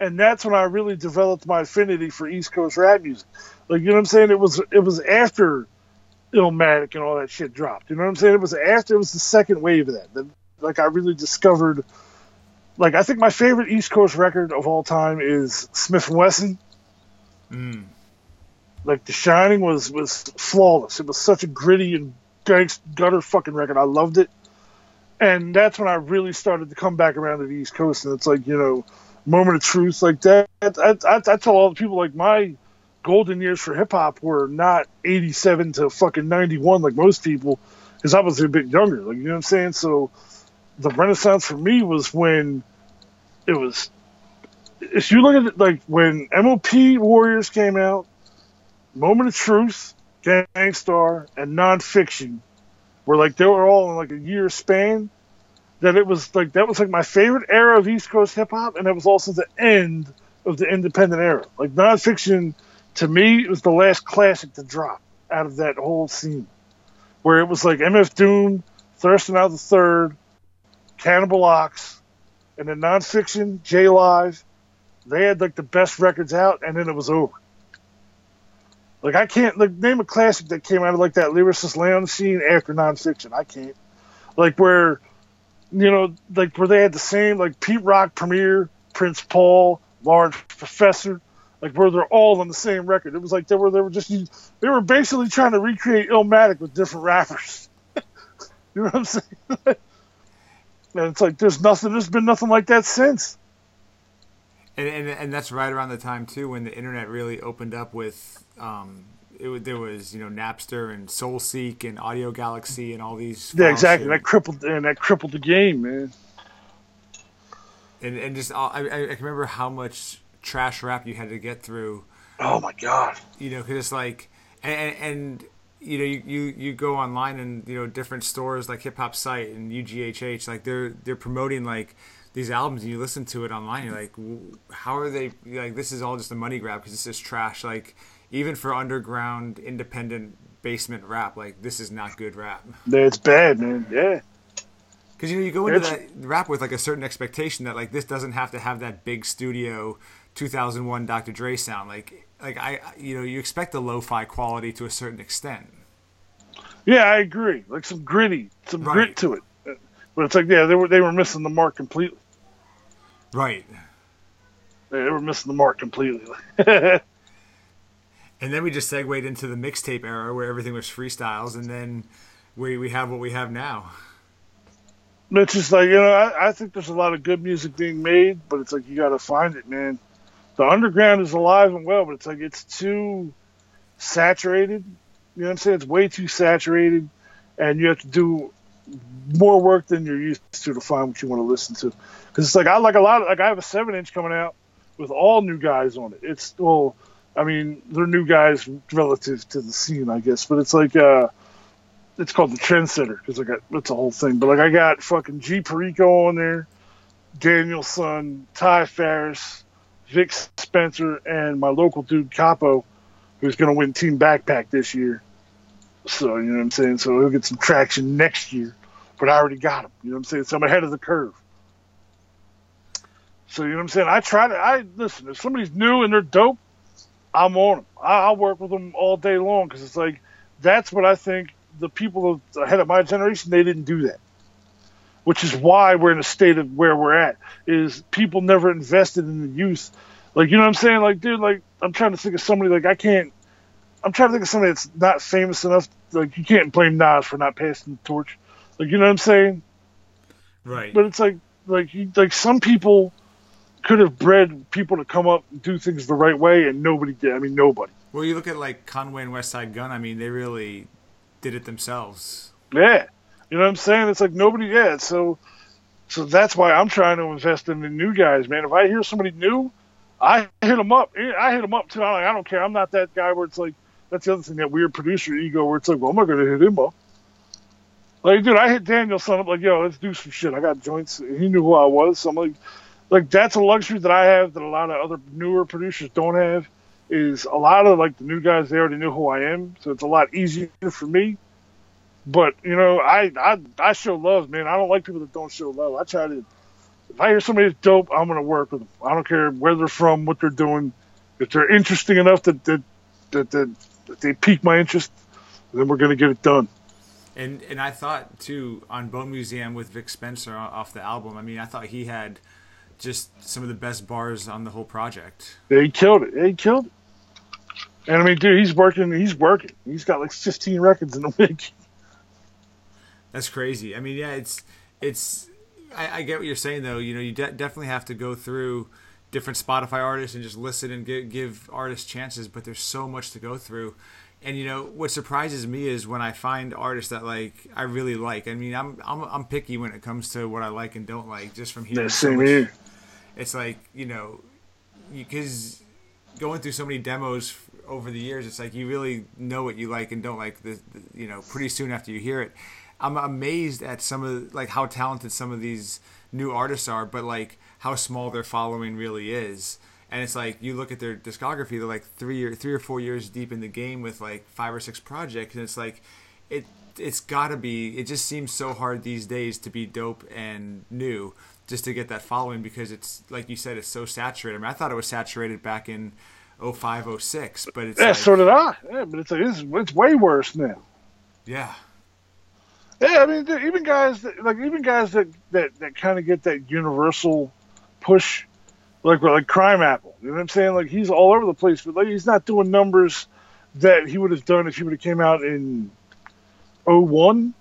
And that's when I really developed my affinity for East Coast rap music. Like you know what I'm saying? It was it was after Illmatic and all that shit dropped. You know what I'm saying? It was after it was the second wave of that like I really discovered like I think my favorite East Coast record of all time is Smif-N-Wessun. Mm. Like The Shining was was flawless. It was such a gritty and gutter fucking record. I loved it. And that's when I really started to come back around to the East Coast. And it's like, you know, moment of truth like that. I, I, I tell all the people, like, my golden years for hip hop were not 87 to fucking 91 like most people, because I was a bit younger. Like, you know what I'm saying? So the Renaissance for me was when it was. If you look at it, like, when MOP Warriors came out, Moment of Truth, Gang Starr, and Nonfiction were like they were all in like a year span. That it was like that was like my favorite era of East Coast hip hop, and it was also the end of the independent era. Like Nonfiction, to me, was the last classic to drop out of that whole scene, where it was like MF Doom, Thirstin Howl the Third, Cannibal Ox, and then Nonfiction, J Live. They had like the best records out, and then it was over. Like I can't like name a classic that came out of like that Lyricist Lounge scene after nonfiction. I can't. Like where, you know, like where they had the same like Pete Rock, Premier, Prince Paul, Large Professor, like where they're all on the same record. It was like they were they were just they were basically trying to recreate Illmatic with different rappers. you know what I'm saying? and it's like there's nothing. There's been nothing like that since. And, and, and that's right around the time too when the internet really opened up with um, it, there was you know Napster and SoulSeek and Audio Galaxy and all these. Yeah, exactly. That crippled and that crippled the game, man. And and just I, I can remember how much trash rap you had to get through. Oh my god! You know, because it's like and, and you know you, you you go online and you know different stores like Hip Hop Site and UGHH like they're they're promoting like these albums and you listen to it online you're like how are they like this is all just a money grab because this is trash like even for underground independent basement rap like this is not good rap it's bad man yeah because you know you go into it's... that rap with like a certain expectation that like this doesn't have to have that big studio 2001 Dr. Dre sound like like I you know you expect the lo-fi quality to a certain extent yeah I agree like some gritty some right. grit to it but it's like yeah they were they were missing the mark completely Right. They were missing the mark completely. and then we just segued into the mixtape era where everything was freestyles, and then we we have what we have now. It's just like you know, I, I think there's a lot of good music being made, but it's like you got to find it, man. The underground is alive and well, but it's like it's too saturated. You know what I'm saying? It's way too saturated, and you have to do more work than you're used to to find what you want to listen to. Because it's like I like a lot of like I have a seven inch coming out with all new guys on it. It's well, I mean they're new guys relative to the scene, I guess, but it's like uh, it's called the Trendsetter because I got it's a whole thing. But like I got fucking G Perico on there, Daniel Son, Ty Farris, Vic Spencer, and my local dude Capo, who's gonna win Team Backpack this year. So you know what I'm saying. So he'll get some traction next year, but I already got him. You know what I'm saying. So I'm ahead of the curve. So you know what I'm saying. I try to. I listen. If somebody's new and they're dope, I'm on them. I, will work with them all day long because it's like that's what I think. The people ahead of my generation, they didn't do that, which is why we're in a state of where we're at. Is people never invested in the youth. Like you know what I'm saying? Like dude, like I'm trying to think of somebody like I can't I'm trying to think of somebody that's not famous enough. Like you can't blame Nas for not passing the torch. Like you know what I'm saying? Right. But it's like like you, like some people could have bred people to come up and do things the right way, and nobody did. I mean, nobody. Well, you look at like Conway and Westside Gunn. I mean, they really did it themselves. Yeah, you know what I'm saying? It's like nobody. Yeah, so so that's why I'm trying to invest in the new guys, man. If I hear somebody new, I hit them up. Eh, I hit them up too. I'm like, I don't care. I'm not that guy where it's like that's the other thing, that weird producer ego where it's like, well, I'm not to hit him up. Like, dude, I hit Daniel Son up like, yo, let's do some shit. I got joints. He knew who I was. So I'm like, like that's a luxury that I have that a lot of other newer producers don't have. is a lot of like the new guys they already knew who I am, so it's a lot easier for me. But you know, I I I show love, man. I don't like people that don't show love. I try to. If I hear somebody's dope, I'm gonna work with them. I don't care where they're from, what they're doing. If they're interesting enough that that that, that, that they pique my interest, then we're gonna get it done. And and I thought too on Bone Museum with Vic Spencer off the album. I mean, I thought he had just some of the best bars on the whole project. Yeah, he killed it. he killed it. And I mean, dude, he's working. He's working. He's got like 15 records in a week. That's crazy. I mean, yeah, it's it's. I, I get what you're saying though. You know, you de- definitely have to go through different Spotify artists and just listen and give, give artists chances. But there's so much to go through. And you know what surprises me is when I find artists that like I really like. I mean, I'm I'm I'm picky when it comes to what I like and don't like, just from hearing. So much, It's like you know, because going through so many demos over the years, it's like you really know what you like and don't like. The, the, you know, pretty soon after you hear it, I'm amazed at some of like how talented some of these new artists are, but like how small their following really is. And it's like you look at their discography; they're like three or three or four years deep in the game with like five or six projects, and it's like it it's got to be. It just seems so hard these days to be dope and new just to get that following because it's like you said, it's so saturated. I mean, I thought it was saturated back in 05, 06, but it's yeah, like, so did I. Yeah, but it's like it's, it's way worse now. Yeah. Yeah, I mean, even guys that, like even guys that that, that kind of get that universal push, like like Crime Apple. You know what I'm saying? Like he's all over the place, but like he's not doing numbers that he would have done if he would have came out in 01.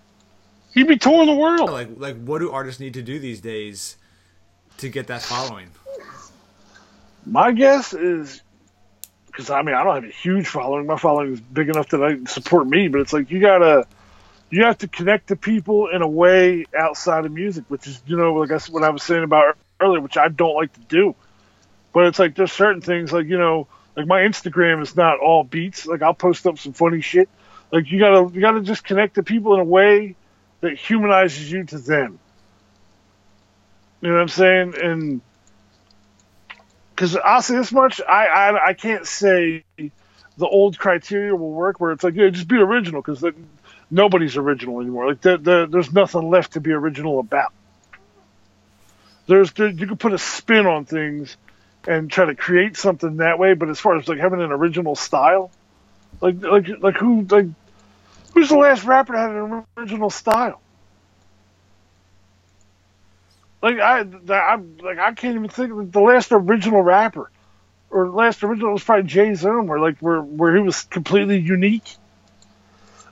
He'd be touring the world. Like like what do artists need to do these days to get that following? My guess is because I mean I don't have a huge following. My following is big enough that I support me, but it's like you gotta you have to connect to people in a way outside of music, which is you know like I what I was saying about earlier, which I don't like to do. But it's like there's certain things like you know like my Instagram is not all beats. Like I'll post up some funny shit. Like you gotta you gotta just connect to people in a way that humanizes you to them. You know what I'm saying? And because I'll say this much, I, I I can't say the old criteria will work where it's like yeah, just be original because nobody's original anymore. Like the, the, there's nothing left to be original about. There's there, you can put a spin on things and try to create something that way, but as far as like having an original style, like like like who like who's the last rapper that had an original style? Like I, I, like I can't even think of the last original rapper, or last original was probably Jay Z, where like where where he was completely unique.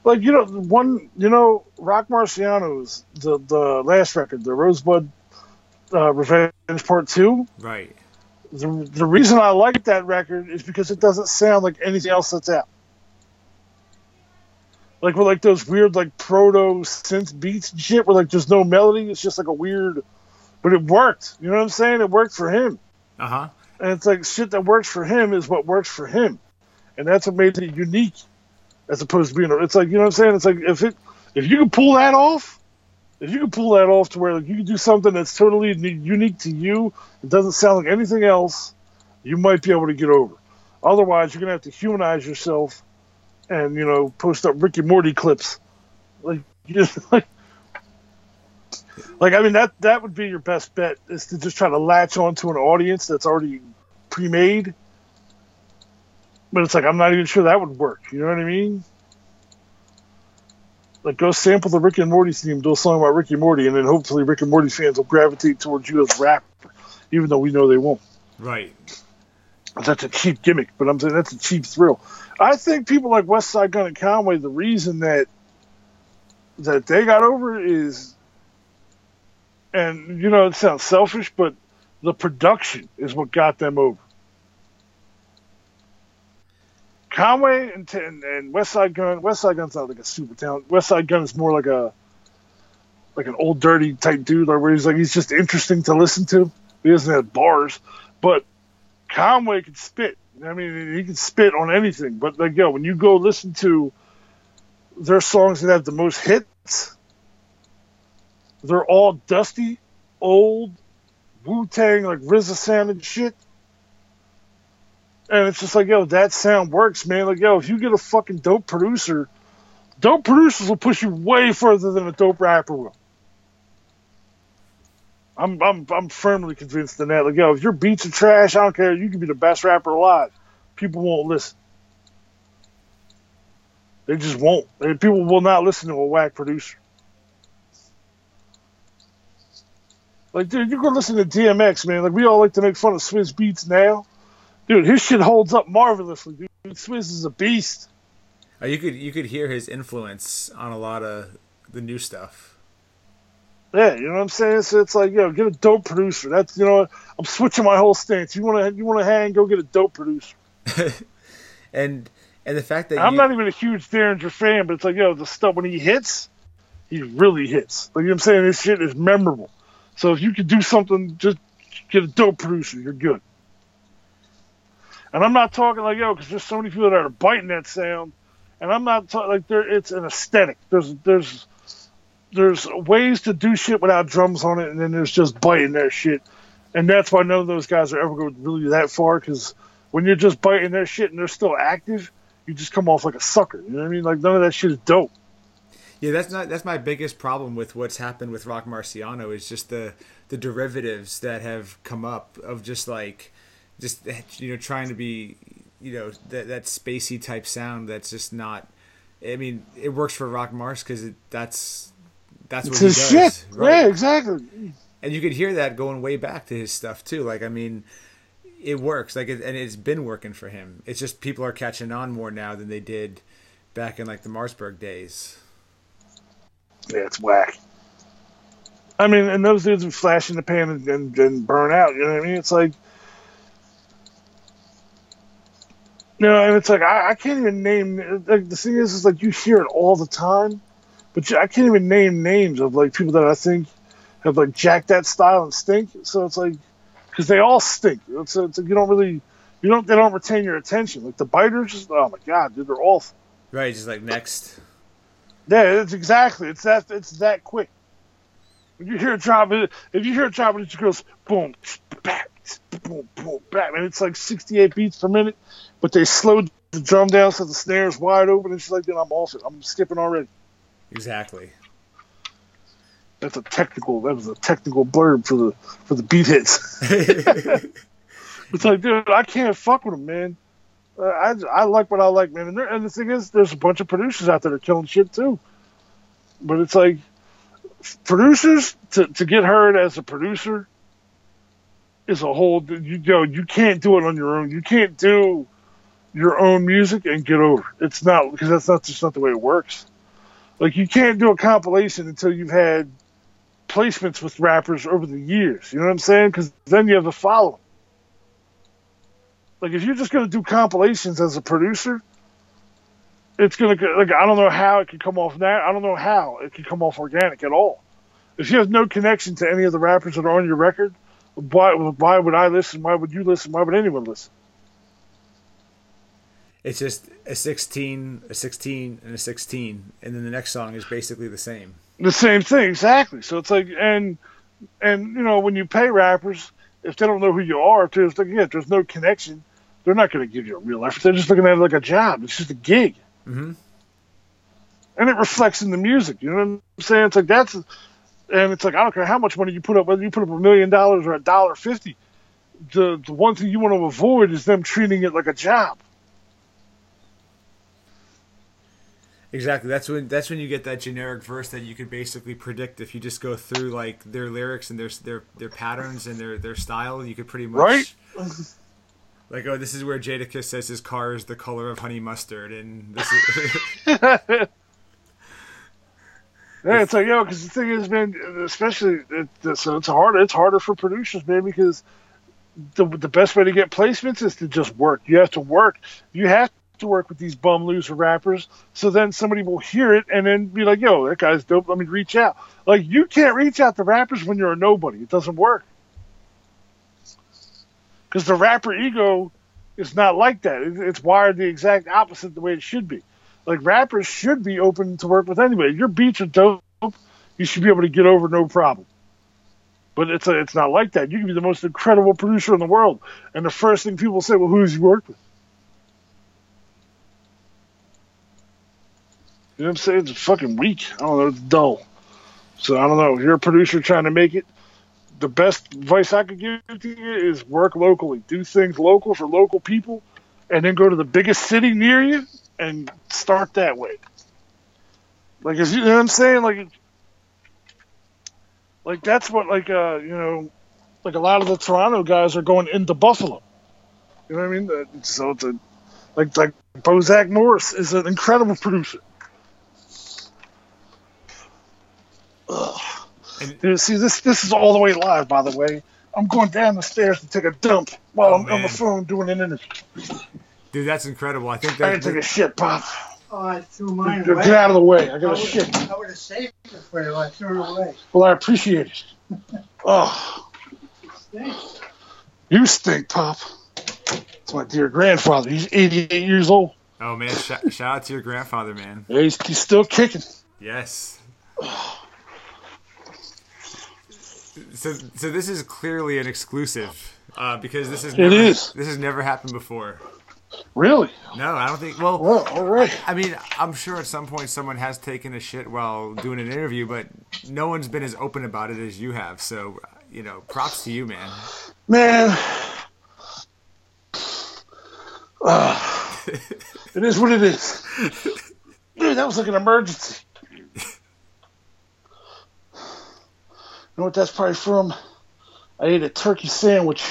Like you know, one you know, Rock Marciano's the the last record, the Rosebud uh, Revenge Part Two. Right. The the reason I like that record is because it doesn't sound like anything else that's out. Like with like those weird like proto synth beats and shit, where like there's no melody, it's just like a weird but it worked. You know what I'm saying? It worked for him. Uh huh. And it's like shit that works for him is what works for him, and that's what made it unique, as opposed to being. It's like you know what I'm saying? It's like if it if you can pull that off, if you can pull that off to where like you can do something that's totally unique to you, it doesn't sound like anything else, you might be able to get over. Otherwise, you're gonna have to humanize yourself, and you know post up Rick and Morty clips, like you just like like I mean that that would be your best bet is to just try to latch onto an audience that's already pre-made. But it's like I'm not even sure that would work. You know what I mean? Like go sample the Rick and Morty theme, do a song about Rick and Morty, and then hopefully Rick and Morty fans will gravitate towards you as rapper, even though we know they won't. Right. That's a cheap gimmick, but I'm saying that's a cheap thrill. I think people like Westside Gunn and Conway, the reason that that they got over is and you know it sounds selfish, but the production is what got them over. Conway and, and, and Gunn. West Side Gun's not like a super talent. Westside Gunn is more like a like an old dirty type dude, where he's like he's just interesting to listen to. He doesn't have bars, but Conway can spit. I mean, he can spit on anything. But like, yo, when you go listen to their songs that have the most hits, they're all dusty, old, Wu Tang, like RZA sounding shit. And it's just like, yo, that sound works, man. Like, yo, if you get a fucking dope producer, dope producers will push you way further than a dope rapper will. I'm I'm I'm firmly convinced in that. Like, yo, if your beats are trash, I don't care. You can be the best rapper alive. People won't listen. They just won't. People will not listen to a whack producer. Like, dude, you go listen to DMX, man. Like, we all like to make fun of Swizz Beatz now. Dude, his shit holds up marvelously, dude. Swizz is a beast. Uh, you could you could hear his influence on a lot of the new stuff. Yeah, you know what I'm saying. So it's like, yo, get a dope producer. That's you know, I'm switching my whole stance. You want to you want to hang, go get a dope producer. and and the fact that I'm you, not even a huge Daringer fan, but it's like, yo, the stuff when he hits, he really hits. Like you know what I'm saying, this shit is memorable. So if you could do something, just get a dope producer. You're good. And I'm not talking like yo, because there's so many people that are biting that sound, and I'm not talking like there. It's an aesthetic. There's there's there's ways to do shit without drums on it, and then there's just biting that shit, and that's why none of those guys are ever going really that far. Because when you're just biting their shit and they're still active, you just come off like a sucker. You know what I mean? Like none of that shit is dope. Yeah, that's not that's my biggest problem with what's happened with Roc Marciano is just the the derivatives that have come up of just like just you know trying to be you know that that spacey type sound that's just not. I mean, it works for Rock Mars because that's that's what it's he does. Shit. Right? Yeah, exactly. And you could hear that going way back to his stuff too. Like, I mean, it works. Like, it, and it's been working for him. It's just people are catching on more now than they did back in like the Marcberg days. Yeah, it's whack. I mean, and those dudes would flash in the pan and, and, and burn out. You know what I mean? It's like, know, and it's like I, I can't even name. Like the thing is, is like you hear it all the time, but you, I can't even name names of like people that I think have like jacked that style and stink. So it's like because they all stink. It's, it's like you don't really, you don't they don't retain your attention. Like the biters, just oh my god, dude, they're awful. Right, just like next. Yeah, it's exactly. It's that. It's that quick. When you hear a drop, if you hear a drop, it just goes boom, bam, boom, boom, bam, and it's like 68 beats per minute. But they slowed the drum down so the snare's wide open, and she's like, "Then I'm off it. I'm skipping already." Exactly. That's a technical. That was a technical blurb for the for the beat hits. it's like, dude, I can't fuck with them, man. Uh, I, I like what I like, man. And, and the thing is, there's a bunch of producers out there that are killing shit too. But it's like producers to, to get heard as a producer is a whole. You, you know, you can't do it on your own. You can't do your own music and get over. It's not because that's not just not the way it works. Like you can't do a compilation until you've had placements with rappers over the years. You know what I'm saying? Because then you have a following. Like if you're just going to do compilations as a producer, it's going to like I don't know how it can come off that. I don't know how it can come off organic at all. If you have no connection to any of the rappers that are on your record, why why would I listen? Why would you listen? Why would anyone listen? It's just a 16, a 16, and a 16, and then the next song is basically the same. The same thing, exactly. So it's like, and and you know, when you pay rappers, if they don't know who you are, if there's like, yeah, there's no connection, they're not going to give you a real effort. They're just looking at it like a job. It's just a gig. Mm-hmm. And it reflects in the music. You know what I'm saying? It's like that's, and it's like I don't care how much money you put up, whether you put up a million dollars or a dollar fifty. The the one thing you want to avoid is them treating it like a job. Exactly. That's when that's when you get that generic verse that you could basically predict if you just go through like their lyrics and their their their patterns and their their style. You could pretty much right. Like, oh, this is where Jadakiss says his car is the color of honey mustard, and this is. Yeah, it's like yo, because the thing is, man, especially it, so it's hard. It's harder for producers, man, because the the best way to get placements is to just work. You have to work. You have to work with these bum loser rappers. So then somebody will hear it and then be like, "Yo, that guy's dope. Let me reach out." Like you can't reach out to rappers when you're a nobody. It doesn't work because the rapper ego is not like that. It's wired the exact opposite the way it should be. Like rappers should be open to work with anybody. Your beats are dope. You should be able to get over no problem. But it's a, it's not like that. You can be the most incredible producer in the world, and the first thing people say, well, who does he work with? You know what I'm saying? It's fucking weak. I don't know. It's dull. So I don't know. If you're a producer trying to make it, the best advice I could give to you is work locally. Do things local for local people, and then go to the biggest city near you and start that way. Like, if you know what I'm saying? Like, like that's what like uh you know, like a lot of the Toronto guys are going into Buffalo. You know what I mean? So it's a like like Bozak Morris is an incredible producer. Ugh. And- You see, this this is all the way live, by the way. I'm going down the stairs to take a dump while Oh, I'm on the phone doing an interview. Dude, that's incredible. I think I that, gotta take a shit, Pop. Oh, I threw mine Get away. out of the way. I I got would, to shit. I would have saved it for you. I threw it away. Well, I appreciate it. Oh, Thanks. you stink, Pop. It's my dear grandfather. He's 88 years old. oh man, sh- shout out to your grandfather, man. Yeah, he's, he's still kicking. Yes. So, so this is clearly an exclusive uh, because this is never, is. this has never happened before. Really? No, I don't think. Well, Well, all right. I mean, I'm sure at some point someone has taken a shit while doing an interview, but no one's been as open about it as you have. So, you know, props to you, man. Man. Ah, it is what it is. Dude, that was like an emergency. Know what that's probably from? I ate a turkey sandwich,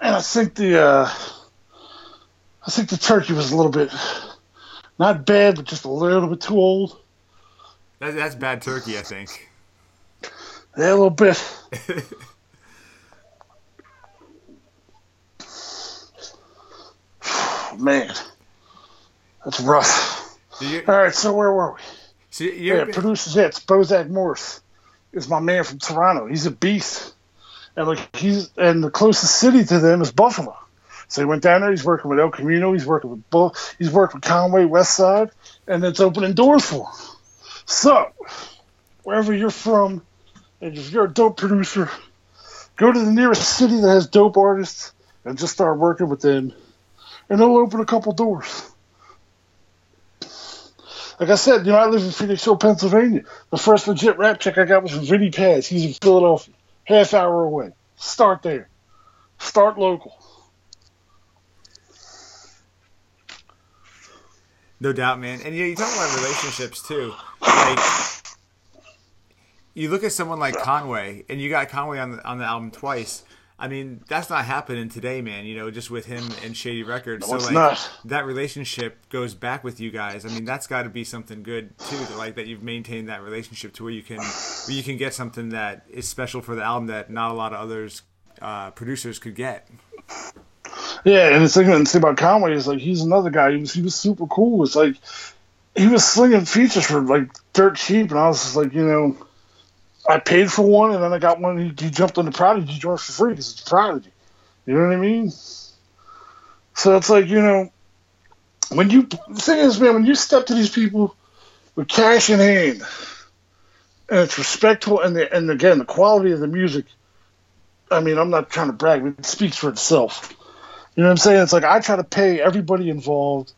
and I think the uh, I think the turkey was a little bit not bad, but just a little bit too old. That, that's bad turkey, I think. Yeah, a little bit. Man, that's rough. All right, so where were we? so you Yeah, producers It's Bozak Morris is my man from Toronto. He's a beast, and like he's and the closest city to them is Buffalo. So he went down there. He's working with El Camino. He's working with Bull. He's working with Conway West Side, and it's opening doors for him. So wherever you're from, and if you're a dope producer, go to the nearest city that has dope artists and just start working with them, and it'll open a couple doors. Like I said, you know, I live in Phoenixville, Pennsylvania. The first legit rap check I got was from Vinnie Paz. He's in Philadelphia, half hour away. Start there. Start local. No doubt, man. And you, know, you talk about relationships too. Like, you look at someone like Conway, and you got Conway on the on the album twice. I mean, that's not happening today, man. You know, just with him and Shady Records. No, so it's like not. that relationship goes back with you guys. I mean, that's got to be something good too. To like that you've maintained that relationship to where you can where you can get something that is special for the album that not a lot of others uh, producers could get. Yeah, and the thing, and the thing about Conway is like he's another guy. He was he was super cool. It's like he was slinging features for like dirt cheap, and I was just like, you know, I paid for one, and then I got one. He jumped on the Prodigy joint for free because it's a Prodigy. You know what I mean? So it's like you know, when you the thing is, man, when you step to these people with cash in hand, and it's respectful, and the and again the quality of the music. I mean, I'm not trying to brag, but it speaks for itself. You know what I'm saying? It's like I try to pay everybody involved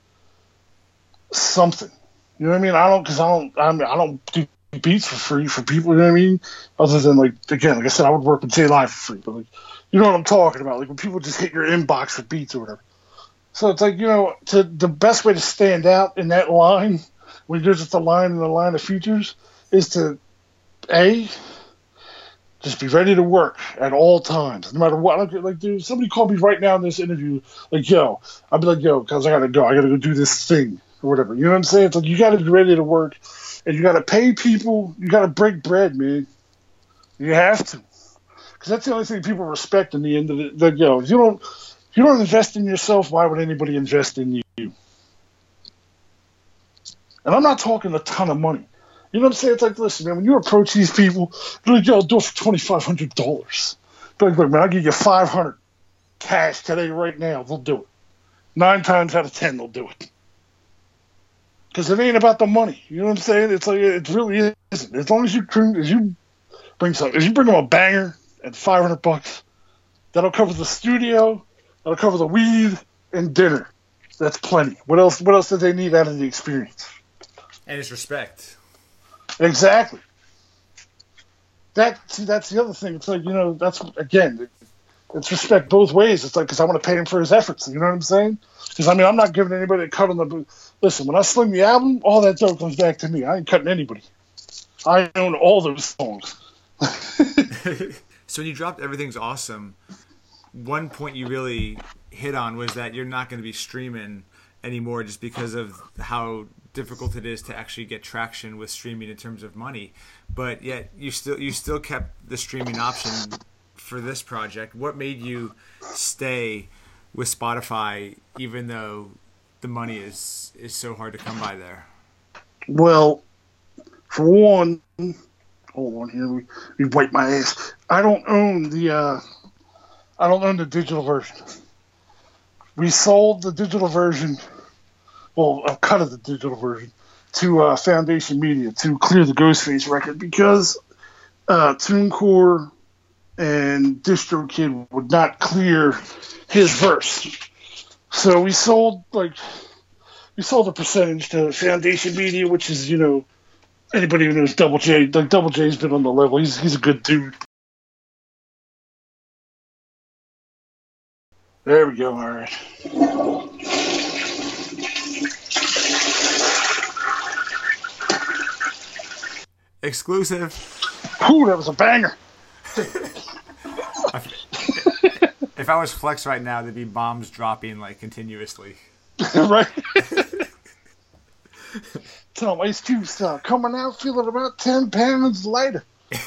something. You know what I mean? I don't because I don't I, mean, I don't do beats for free for people. You know what I mean? Other than like again, like I said, I would work with J Live for free, but like you know what I'm talking about? Like when people just hit your inbox for beats or whatever. So it's like you know, to the best way to stand out in that line when you're just a line in the line of features is to a just be ready to work at all times, no matter what. Like, like dude, somebody called me right now in this interview, like, yo, I'd be like, yo, because I gotta go, I gotta go do this thing or whatever. You know what I'm saying? It's like you gotta be ready to work, and you gotta pay people. You gotta break bread, man. You have to, because that's the only thing people respect in the end of it. Like, know, if you don't, if you don't invest in yourself, why would anybody invest in you? And I'm not talking a ton of money. You know what I'm saying? It's like, listen, man, when you approach these people, they're like, yo, I'll do it for $2,500. But like, look, man, I'll give you 500 cash today, right now. They'll do it. Nine times out of ten, they'll do it. Because it ain't about the money. You know what I'm saying? It's like, it really isn't. As long as you, as you bring something. If you bring them a banger at 500 bucks, that'll cover the studio, that'll cover the weed and dinner. That's plenty. What else? What else do they need out of the experience? And it's respect. Exactly. That see, that's the other thing. It's like you know, that's again, it's respect both ways. It's like because I want to pay him for his efforts. You know what I'm saying? Because I mean, I'm not giving anybody a cut on the. Listen, when I sling the album, all that dough comes back to me. I ain't cutting anybody. I own all those songs. so when you dropped everything's awesome, one point you really hit on was that you're not going to be streaming anymore just because of how difficult it is to actually get traction with streaming in terms of money. But yet you still you still kept the streaming option for this project. What made you stay with Spotify even though the money is is so hard to come by there? Well, for one, hold on here. We, we wipe my ass. I don't own the uh, I don't own the digital version. We sold the digital version, well, a cut of the digital version, to uh, Foundation Media to clear the Ghostface record because uh, TuneCore and DistroKid would not clear his verse. So we sold like we sold a percentage to Foundation Media, which is you know anybody who knows Double J, like Double J's been on the level. He's he's a good dude. There we go. All right. Exclusive. Ooh, that was a banger. If I was Flex right now, there'd be bombs dropping like continuously. right. Tell him Ice Cube's uh, coming out feeling about ten pounds lighter.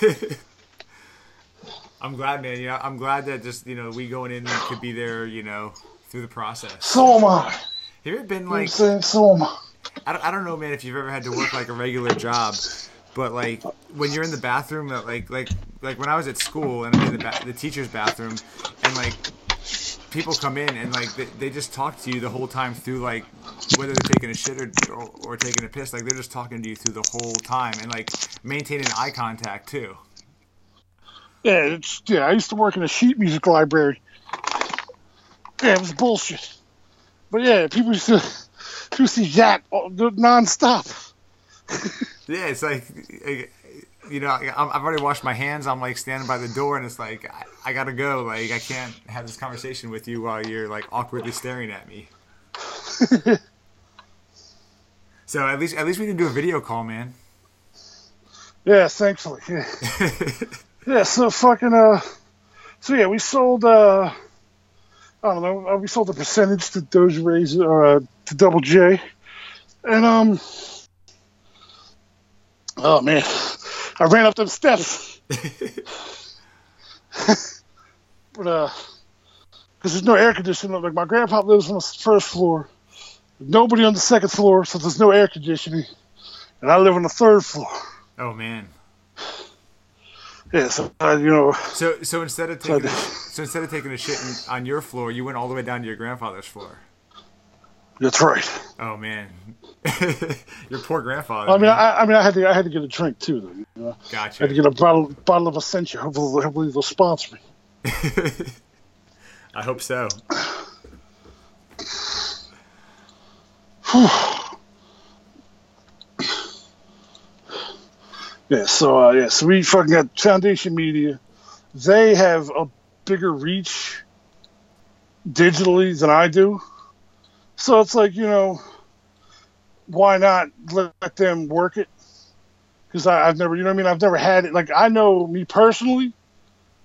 I'm glad, man. You know, I'm glad that just you know we going in could be there. You know, through the process. So am I. Have you ever been what I'm like saying? So am I. I don't, I don't know, man, if you've ever had to work like a regular job, but like when you're in the bathroom, like like like when I was at school and I'm in the ba- the teacher's bathroom, and like people come in and like they, they just talk to you the whole time through like whether they're taking a shit or, or or taking a piss, like they're just talking to you through the whole time and like maintaining eye contact too. Yeah, it's yeah. I used to work in a sheet music library. Yeah, it was bullshit. But yeah, people used to used to yap all- nonstop. Yeah, it's like. You know, I've already washed my hands. I'm like standing by the door, and it's like I, I gotta go. Like I can't have this conversation with you while you're like awkwardly staring at me. so at least at least we can do a video call, man. Yeah, thankfully. Yeah. yeah, so fucking uh so yeah, we sold uh I don't know, uh, we sold a percentage to Doja Rays or uh, to Double J. And um Oh man. I ran up them steps. but uh because there's no air conditioning. Like my grandpa lives on the first floor. Nobody on the second floor, so there's no air conditioning. And I live on the third floor. Oh man. Yeah, so uh, you know, So so instead of taking a, So- so instead of taking a shit on your floor, you went all the way down to your grandfather's floor. that's right. Oh man, your poor grandfather. I mean. I, I mean, I had to, I had to get a drink too. Though, you know? I had to get a bottle, bottle of Essentia. Hopefully, hopefully they'll sponsor me. I hope so. Yeah, so uh, yeah, so we fucking got Foundation Media. They have a bigger reach digitally than I do. So it's like, you know, why not let them work it? Because I've never, you know what I mean? I've never had it. Like, I know me personally,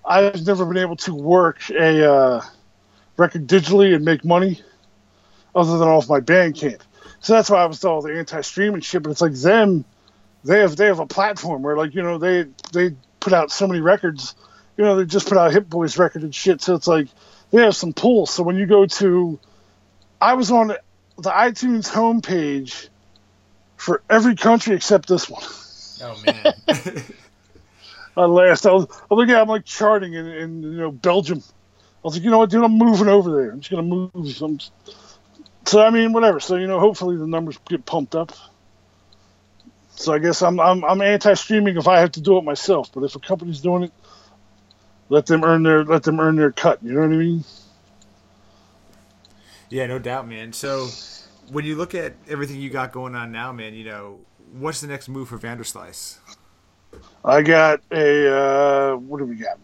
I've never been able to work a uh, record digitally and make money other than off my Bandcamp. So that's why I was all the anti-streaming shit. But it's like them, they have they have a platform where like you know they they put out so many records. You know they just put out Hit-Boy's record and shit. So it's like they have some pull. So when you go to, I was on the iTunes homepage for every country except this one. Oh man. At last, I was, I was like, yeah, I'm like charting in, in you know Belgium. I was like, you know what, dude, I'm moving over there. I'm just gonna move. I'm so I mean, whatever. So you know, hopefully the numbers get pumped up. So I guess I'm I'm I'm anti-streaming if I have to do it myself. But if a company's doing it, let them earn their let them earn their cut. You know what I mean? Yeah, no doubt, man. So when you look at everything you got going on now, man, you know, what's the next move for Vanderslice? I got a uh, what do we got?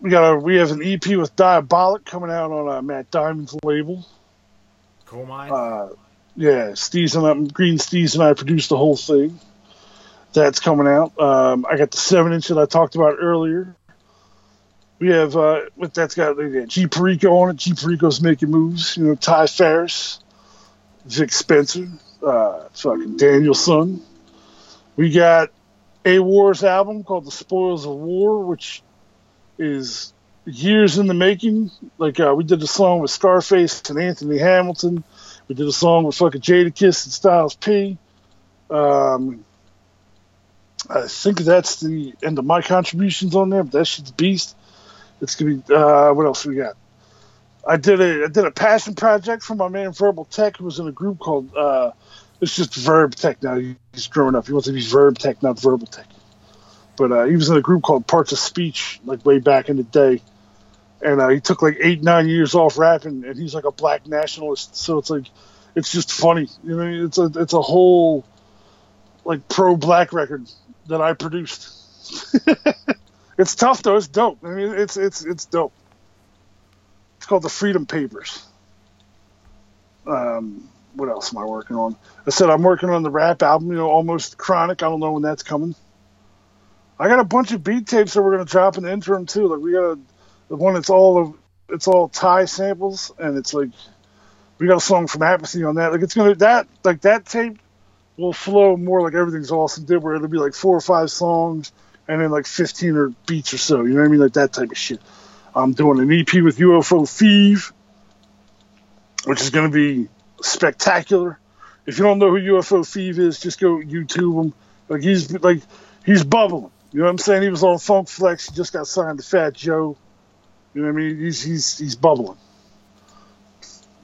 We got a we have an EP with Diabolic coming out on uh, Matt Diamond's label. Coalmine. Uh, yeah, Steez and I, Green Steez and I produced the whole thing. That's coming out. Um, I got the seven inch that I talked about earlier. We have uh, what that's got. Like, G Perico on it. G Perico's making moves. You know, Ty Farris, Vic Spencer, uh, fucking Daniel-Son. We got Awar's album called The Spoils of War, which is years in the making. Like uh, we did a song with Scarface and Anthony Hamilton. We did a song with fucking Jadakiss and Styles P. Um, I think that's the end of my contributions on there, but that shit's beast. It's gonna be uh, what else we got? I did a I did a passion project for my man Verbal Tech, who was in a group called uh, it's just Verb Tech now. He's growing up. He wants to be Verb Tech, not Verbal Tech. But uh, he was in a group called Parts of Speech, like way back in the day. And uh, he took like eight, nine years off rapping, and he's like a black nationalist. So it's like, it's just funny. You know, it's a it's a whole like pro black record that I produced. it's tough though. It's dope. I mean, it's it's it's dope. It's called the Freedom Papers. Um, what else am I working on? I said I'm working on the rap album. You know, almost chronic. I don't know when that's coming. I got a bunch of beat tapes that we're gonna drop in the interim too. Like we got a, the one that's all of it's all Thai samples, and it's like we got a song from Apathy on that. Like it's gonna that like that tape will flow more like everything's awesome did, where it'll be like four or five songs and then like 15 or beats or so. You know what I mean? Like that type of shit. I'm doing an EP with UFO Fev, which is going to be spectacular. If you don't know who UFO Fev is, just go YouTube him. Like he's like he's bubbling. You know what I'm saying? He was on Funk Flex. He just got signed to Fat Joe. You know what I mean? He's he's he's bubbling.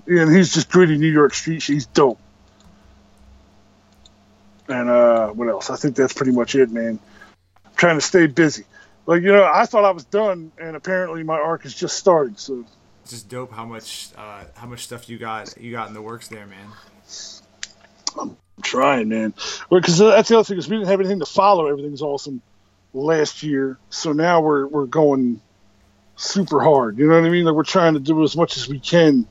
And he's just gritty New York street. He's dope. And uh, what else? I think that's pretty much it, man. I'm trying to stay busy. Like you know, I thought I was done, and apparently my arc is just starting. So it's just dope how much uh, how much stuff you got you got in the works there, man. I'm trying, man. Because well, that's the other thing is we didn't have anything to follow. Everything's awesome last year, so now we're we're going super hard. You know what I mean? Like we're trying to do as much as we can